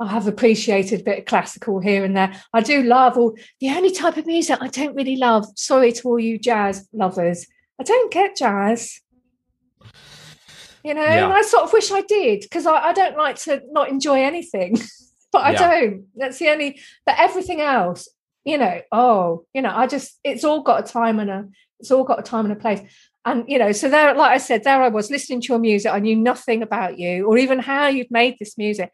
I have appreciated a bit of classical here and there. I do love all the only type of music I don't really love. Sorry to all you jazz lovers. I don't get jazz you know yeah. and i sort of wish i did because I, I, don't like to not enjoy anything but i yeah. don't that's the only but everything else you know oh you know i just it's all got a time and a it's all got a time and a place and you know so there like i said there i was listening to your music i knew nothing about you or even how you'd made this music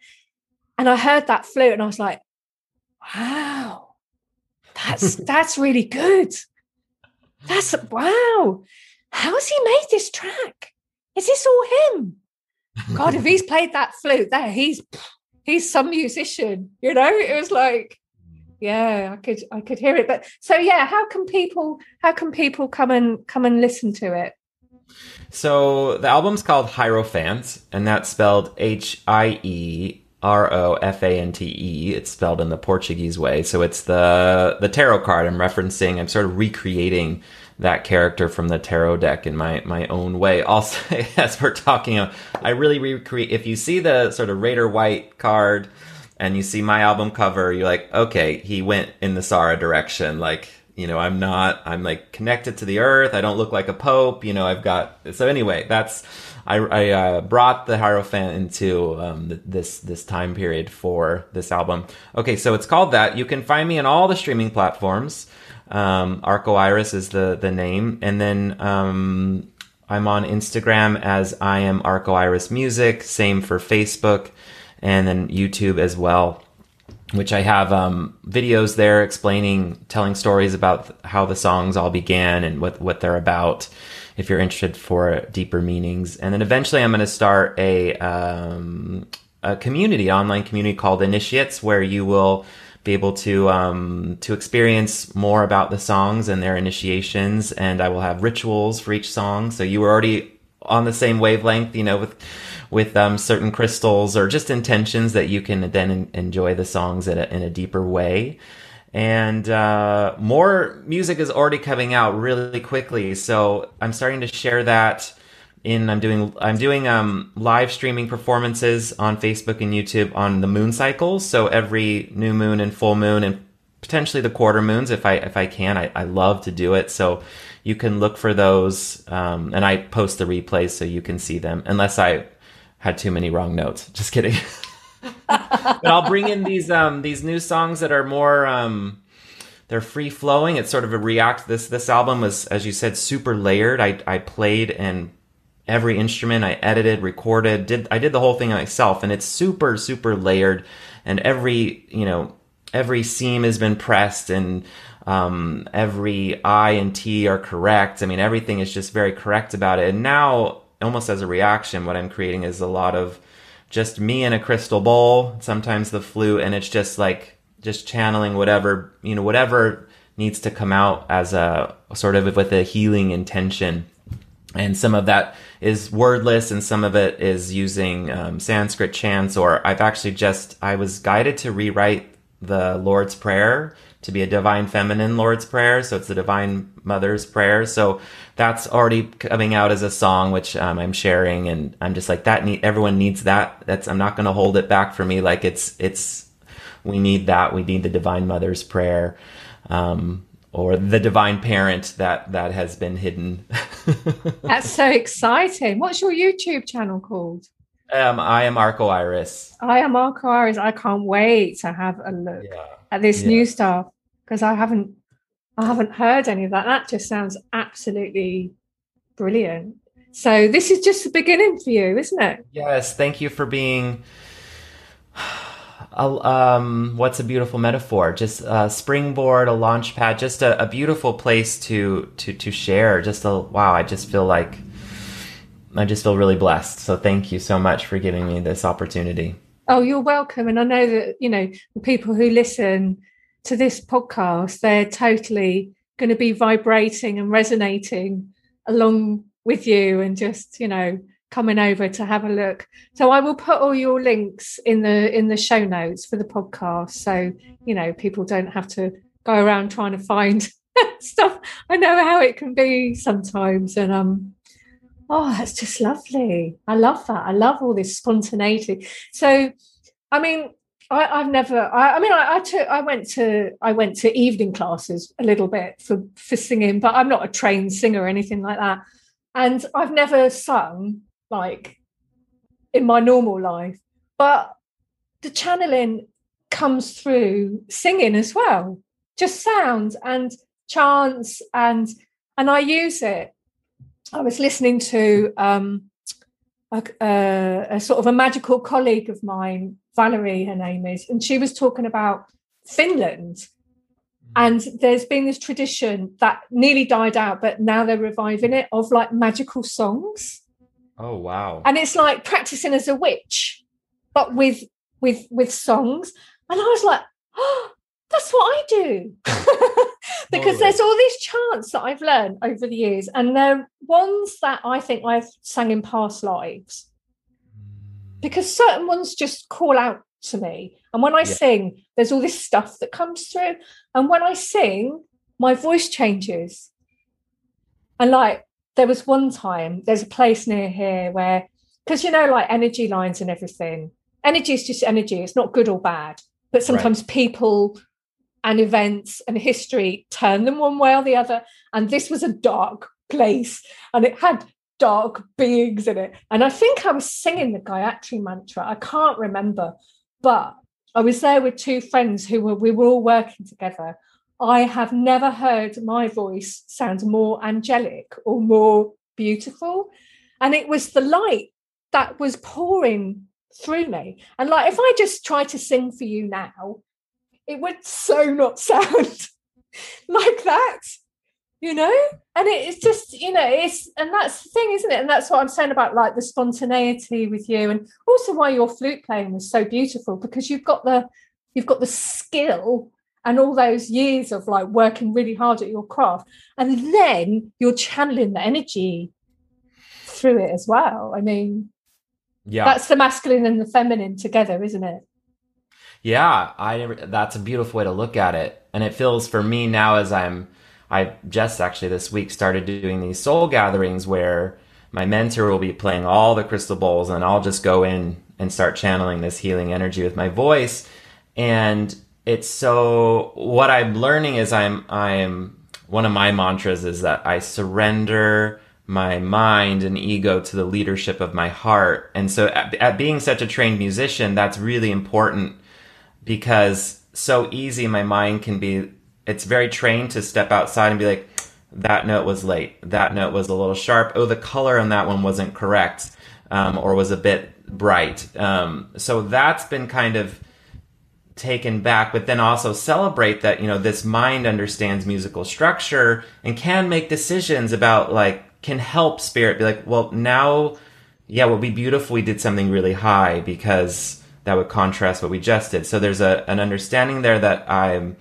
and i heard that flute and i was like wow that's that's really good that's wow how's he made this track is this all him? God, if he's played that flute there, he's he's some musician, you know? It was like, yeah, I could I could hear it. But so yeah, how can people how can people come and come and listen to it? So the album's called Hierophant, and that's spelled H I E R O F A N T E. It's spelled in the Portuguese way. So it's the the tarot card I'm referencing. I'm sort of recreating that character from the tarot deck in my my own way. Also, as we're talking, I really recreate. If you see the sort of Rider Waite card and you see my album cover, you're like, okay, he went in the Sarah direction. Like, you know, I'm not. I'm like connected to the earth. I don't look like a pope. You know, I've got. So anyway, that's. I, I uh, brought the Hierophant into um, this this time period for this album. Okay, so it's called that. You can find me on all the streaming platforms. Um, Arco Iris is the the name, and then um, I'm on Instagram as I am Arco Iris Music. Same for Facebook, and then YouTube as well. Which I have um, videos there explaining, telling stories about how the songs all began and what what they're about. If you're interested for deeper meanings, and then eventually I'm going to start a um, a community, online community called Initiates, where you will be able to um, to experience more about the songs and their initiations, and I will have rituals for each song. So you were already on the same wavelength, you know, with with um, certain crystals or just intentions that you can then enjoy the songs in a, in a deeper way. And uh, more music is already coming out really quickly, so I'm starting to share that in I'm doing I'm doing um, live streaming performances on Facebook and YouTube on the moon cycles. So every new moon and full moon and potentially the quarter moons if I if I can. I, I love to do it. So you can look for those um, and I post the replays so you can see them unless I had too many wrong notes. Just kidding. but I'll bring in these um, these new songs that are more um, they're free flowing. It's sort of a react. This this album was, as you said, super layered. I I played and every instrument I edited, recorded, did I did the whole thing myself and it's super super layered and every, you know, every seam has been pressed and um, every I and T are correct. I mean, everything is just very correct about it. And now, almost as a reaction, what I'm creating is a lot of just me in a crystal bowl, sometimes the flute, and it's just like just channeling whatever, you know, whatever needs to come out as a sort of with a healing intention. And some of that is wordless and some of it is using um, Sanskrit chants or I've actually just I was guided to rewrite the Lord's Prayer to be a divine feminine Lord's Prayer. So it's the Divine Mother's Prayer. So that's already coming out as a song, which um, I'm sharing, and I'm just like that. Need everyone needs that. That's I'm not going to hold it back for me. Like it's it's we need that. We need the Divine Mother's Prayer. Um, or the divine parent that that has been hidden. That's so exciting. What's your YouTube channel called? Um, I am Arco Iris. I am Arco Iris. I can't wait to have a look yeah. at this yeah. new stuff because I haven't I haven't heard any of that. That just sounds absolutely brilliant. So this is just the beginning for you, isn't it? Yes. Thank you for being. A, um, what's a beautiful metaphor? Just a springboard, a launch pad, just a, a beautiful place to to to share. Just a wow! I just feel like I just feel really blessed. So thank you so much for giving me this opportunity. Oh, you're welcome. And I know that you know the people who listen to this podcast, they're totally going to be vibrating and resonating along with you and just, you know, coming over to have a look. So I will put all your links in the in the show notes for the podcast. So, you know, people don't have to go around trying to find stuff. I know how it can be sometimes. And um oh, that's just lovely. I love that. I love all this spontaneity. So I mean, I, have never. I, I mean, I, I, took. I went to. I went to evening classes a little bit for for singing, but I'm not a trained singer or anything like that. And I've never sung like in my normal life, but the channeling comes through singing as well, just sounds and chants and and I use it. I was listening to um, a, a, a sort of a magical colleague of mine Valerie, her name is, and she was talking about Finland. And there's been this tradition that nearly died out, but now they're reviving it of like magical songs. Oh wow. And it's like practicing as a witch, but with with with songs. And I was like, oh, that's what I do. because there's all these chants that I've learned over the years, and they're ones that I think I've sang in past lives because certain ones just call out to me. And when I yeah. sing, there's all this stuff that comes through. And when I sing, my voice changes. And like there was one time, there's a place near here where, because you know, like energy lines and everything, energy is just energy. It's not good or bad. But sometimes right. people and events and history turn them one way or the other. And this was a dark place and it had dark beings in it. And I think I was singing the Gayatri mantra. I can't remember, but I was there with two friends who were we were all working together. I have never heard my voice sound more angelic or more beautiful. And it was the light that was pouring through me. And like if I just try to sing for you now, it would so not sound like that you know? And it's just you know it's and that's the thing isn't it? And that's what i'm saying about like the spontaneity with you and also why your flute playing was so beautiful because you've got the you've got the skill and all those years of like working really hard at your craft and then you're channeling the energy through it as well. I mean yeah. that's the masculine and the feminine together isn't it? Yeah i that's a beautiful way to look at it. And it feels for me now as i'm I just actually this week started doing these soul gatherings where my mentor will be playing all the crystal bowls and I'll just go in and start channeling this healing energy with my voice. And it's so what I'm learning is I'm I'm one of my mantras is that I surrender my mind and ego to the leadership of my heart. And so at, at being such a trained musician, that's really important because so easy my mind can be it's very trained to step outside and be like, that note was late. That note was a little sharp. Oh, the color on that one wasn't correct, um, or was a bit bright. Um, so that's been kind of taken back, but then also celebrate that, you know, this mind understands musical structure and can make decisions about like, can help spirit be like, well, now, yeah, it would be beautiful we did something really high because that would contrast what we just did. So there's a, an understanding there that I'm,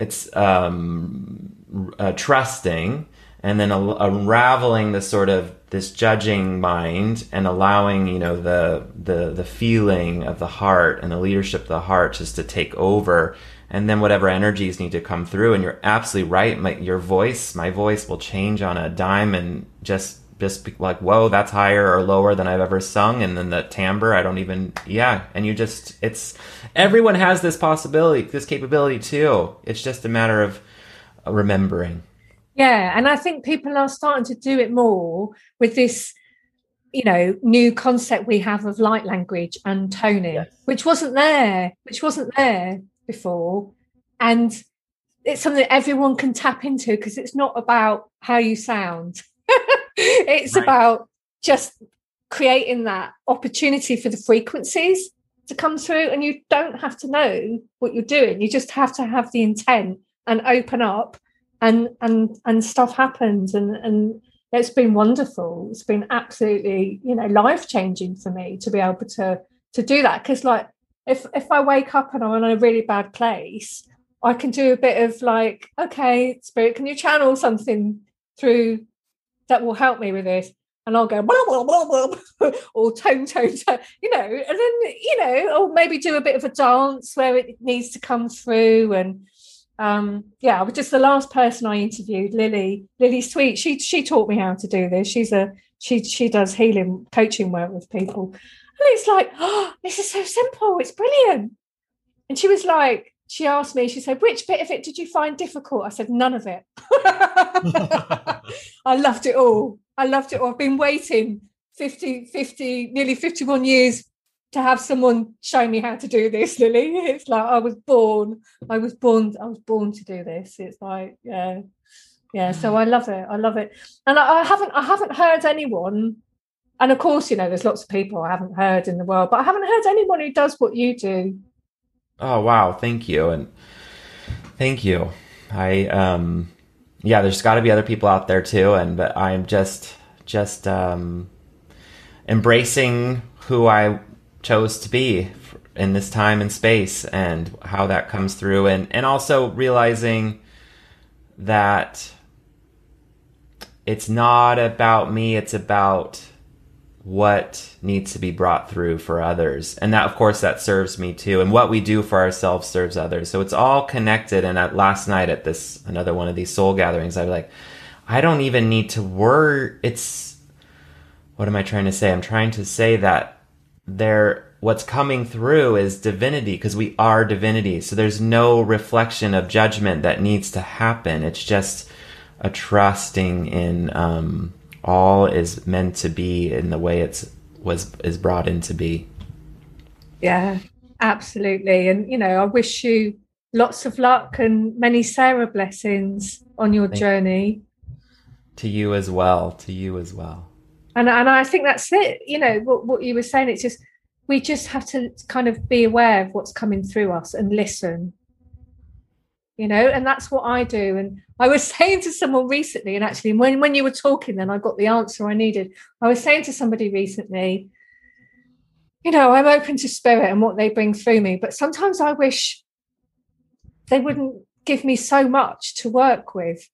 it's um, uh, trusting and then unraveling the sort of this judging mind and allowing you know the the the feeling of the heart and the leadership of the heart just to take over. And then whatever energies need to come through and you're absolutely right my, your voice my voice will change on a dime and just just be like whoa that's higher or lower than i've ever sung. And then the timbre i don't even yeah. And you just it's everyone has this possibility this capability too it's just a matter of remembering yeah, and I think people are starting to do it more with this, you know, new concept we have of light language and toning, yes. which wasn't there, which wasn't there before. And it's something everyone can tap into because it's not about how you sound. it's right. about just creating that opportunity for the frequencies to come through and you don't have to know what you're doing. You just have to have the intent and open up and and and stuff happens and and it's been wonderful. It's been absolutely you know life changing for me to be able to to do that. Because like if if i wake up and i'm in a really bad place i can do a bit of like okay spirit can you channel something through that will help me with this and I'll go blah, blah, blah, blah, or tone, tone, tone, you know, and then you know, or maybe do a bit of a dance where it needs to come through, and um, yeah, I was just the last person I interviewed, Lily, Lily Sweet. She she taught me how to do this. She's a she she does healing coaching work with people. And it's like, oh, this is so simple. It's brilliant. And she was like, she asked me, she said, which bit of it did you find difficult? I said, none of it. I loved it all. I loved it all. I've been waiting 50, 50, nearly 51 years to have someone show me how to do this, Lily. It's like I was born. I was born. I was born to do this. It's like yeah, yeah. So I love it. I love it. And I, I haven't. I haven't heard anyone. And of course, you know, there's lots of people I haven't heard in the world, but I haven't heard anyone who does what you do. Oh wow! Thank you, and thank you. I um, yeah. There's got to be other people out there too, and but I'm just just um, embracing who I chose to be in this time and space and how that comes through and and also realizing that it's not about me it's about what needs to be brought through for others. And that of course that serves me too. And what we do for ourselves serves others. So it's all connected. And at last night at this another one of these soul gatherings i was like i don't even need to worry. It's what am i trying to say? I'm trying to say that there what's coming through is divinity because we are divinity. So there's no reflection of judgment that needs to happen. It's just a trusting in um, all is meant to be in the way it's was is brought into be yeah absolutely and you know i wish you lots of luck and many sarah blessings on your Thank journey to you as well to you as well and and I think that's it. You know what what you were saying. It's just we just have to kind of be aware of what's coming through us and listen. You know, and that's what I do. And I was saying to someone recently, and actually when when you were talking, then I got the answer I needed. I was saying to somebody recently, you know, I'm open to spirit and what they bring through me, but sometimes I wish they wouldn't give me so much to work with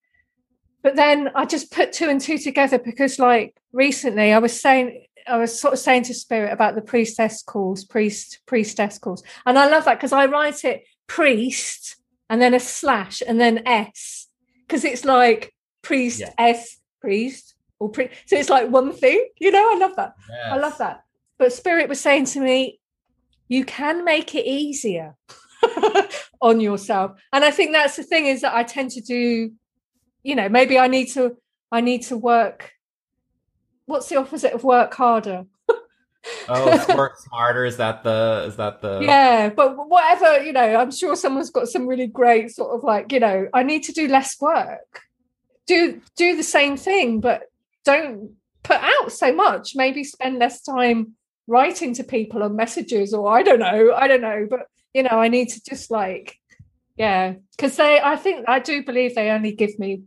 but then I just put two and two together because, like, recently I was saying, I was sort of saying to Spirit about the priestess calls, priest, priestess calls. And I love that because I write it priest and then a slash and then S because it's like priest, yeah. S, priest, or priest. So it's like one thing, you know, I love that. Yes. I love that. But Spirit was saying to me, you can make it easier on yourself. And I think that's the thing is that I tend to do you know maybe i need to i need to work what's the opposite of work harder oh work smarter. Is that the is that the yeah but whatever you know i'm sure someone's got some really great sort of like you know i need to do less work. Do do the same thing but don't put out so much. Maybe spend less time writing to people on messages or i don't know i don't know but you know i need to just like yeah because they i think i do believe they only give me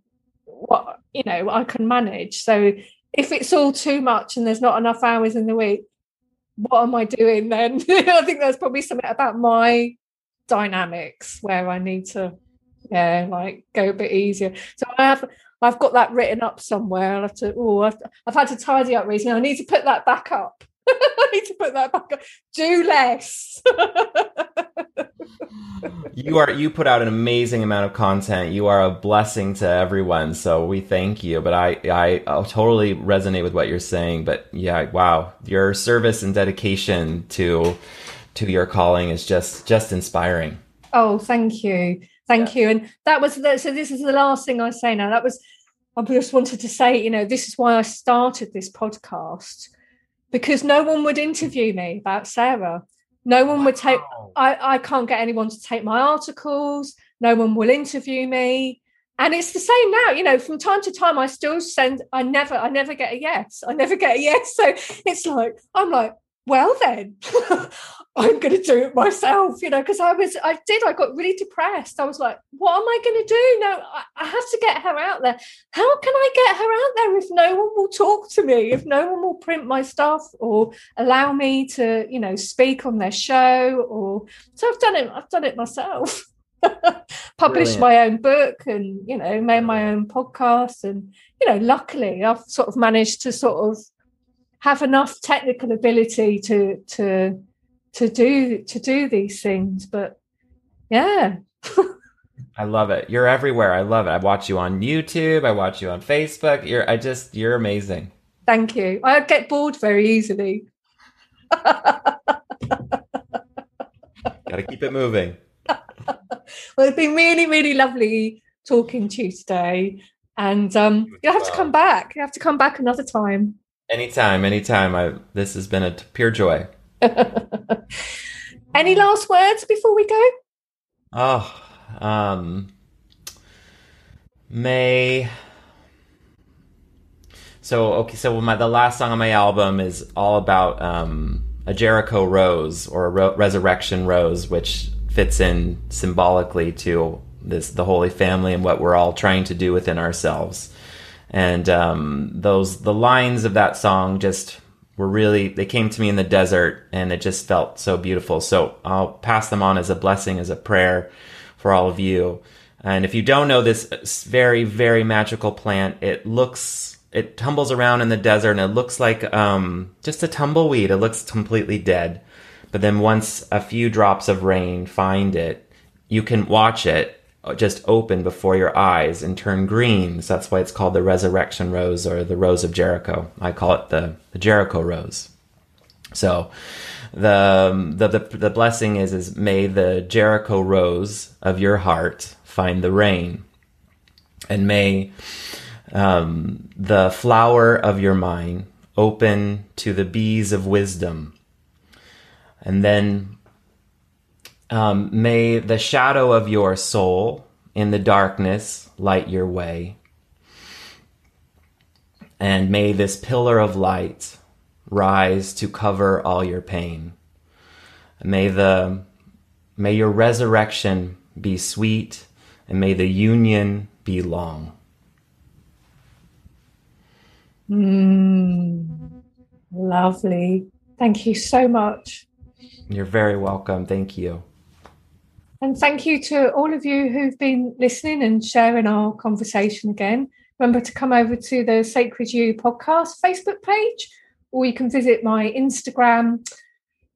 what you know I can manage. So if it's all too much and there's not enough hours in the week, what am I doing then? I think there's probably something about my dynamics where I need to yeah, like go a bit easier. So I have I've got that written up somewhere. I'll have to oh I've, I've had to tidy up recently. I need to put that back up. I need to put that back up. Do less. you are you put out an amazing amount of content. You are a blessing to everyone. So we thank you. But I I I'll totally resonate with what you're saying. But yeah, wow, your service and dedication to to your calling is just just inspiring. Oh, thank you. Thank yeah. you. And that was the, so this is the last thing I say now. That was I just wanted to say, you know, this is why I started this podcast because no one would interview me about Sarah. No one wow. would take I, I can't get anyone to take my articles, no one will interview me. And it's the same now, you know, from time to time I still send I never I never get a yes. I never get a yes. So it's like I'm like, well then i'm going to do it myself you know because i was i did i got really depressed. I was like what am i going to do? No I, I, have to get her out there. How can i get her out there if no one will talk to me if no one will print my stuff or allow me to you know speak on their show or so i've done it i've done it myself. Published Brilliant. my own book and you know made my own podcast and you know luckily i've sort of managed to sort of have enough technical ability to to to do to do these things but yeah I love it. You're everywhere. I love it. I watch you on YouTube. I watch you on Facebook. You're I just you're amazing. Thank you. I get bored very easily. Got to keep it moving. well, it's been really, really lovely talking to you today. And um, you have to come back. You have to come back another time. Anytime, anytime. I this has been a pure joy. Any last words before we go? Oh, um, May. So okay, so my the last song on my album is all about um, a Jericho rose or a ro- resurrection rose, which fits in symbolically to this the Holy Family and what we're all trying to do within ourselves and um, those the lines of that song just were really they came to me in the desert and it just felt so beautiful. So i'll pass them on as a blessing as a prayer for all of you. And if you don't know this very very magical plant it looks it tumbles around in the desert and it looks like um, just a tumbleweed. It looks completely dead. But then once a few drops of rain find it you can watch it just open before your eyes and turn green. So that's why it's called the resurrection rose or the rose of Jericho. I call it the, the Jericho rose. So the, the, the, the blessing is, is may the Jericho rose of your heart find the rain. And may um, the flower of your mind open to the bees of wisdom. And then um, may the shadow of your soul in the darkness light your way. And may this pillar of light rise to cover all your pain. May the may your resurrection be sweet and may the union be long. Mm, lovely. Thank you so much. You're very welcome. Thank you. And thank you to all of you who've been listening and sharing our conversation again. Remember to come over to the Sacred You podcast Facebook page, or you can visit my Instagram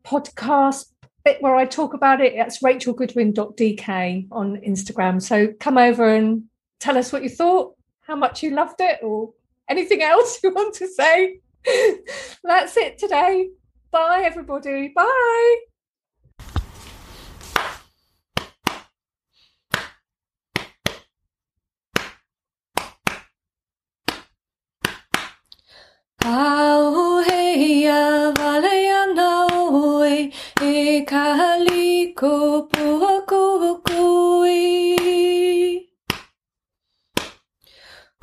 podcast bit where I talk about it. That's rachelgoodwin.dk on Instagram. So come over and tell us what you thought, how much you loved it, or anything else you want to say. That's it today. Bye, everybody. Bye. Auheia valeana oe e kaliko pua kukui.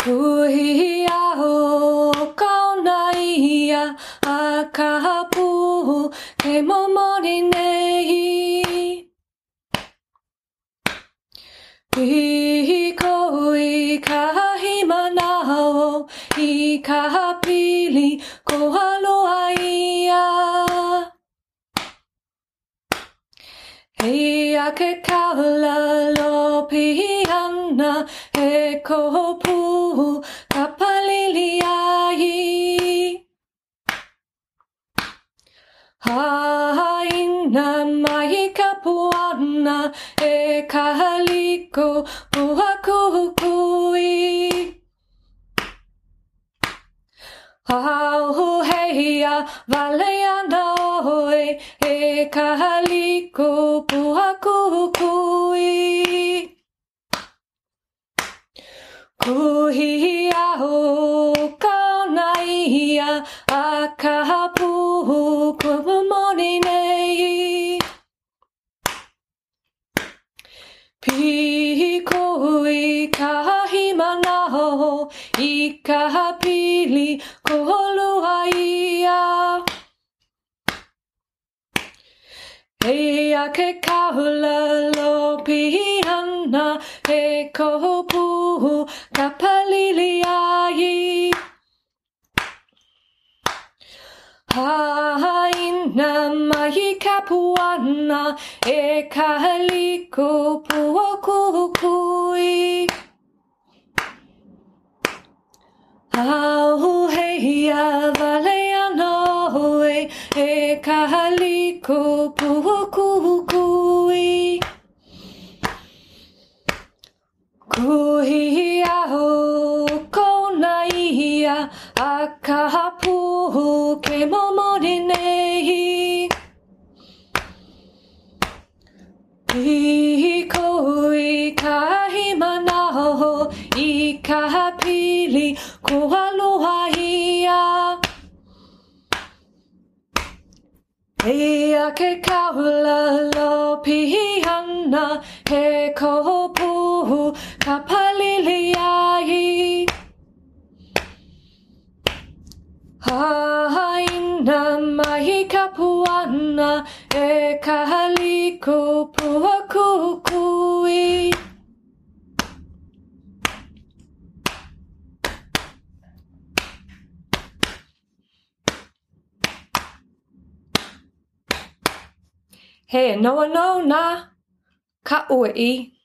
Uhi aho kauna ia a kapu ke momori nei. I koi kahima nao i kahapili ko haloa ia. Ia ke kaula lopi ana e kopu ka palili ai. Haina mai ka puana e kahaliko pua kukui. Au heia vale ana oe e kahaliko pua kukui. Kuhi au kaona ia a kahapu kumamoni nei. Pikui kahimanaho i kahapili koholua ia. Eia ke kaula lopi ana e kopu ka palili. Haina mai ka puana e kahaliko pua kukui. Au heia vale ana oe e kahaliko pua kukui. Kuhi au a kahapu ke momori nei. I koi i ko aloha ia. Eia ke kaula lopi ana he kopu ka palili ai. Haina mai ka puana e kahaliko pua kukui. He noa no na ka ui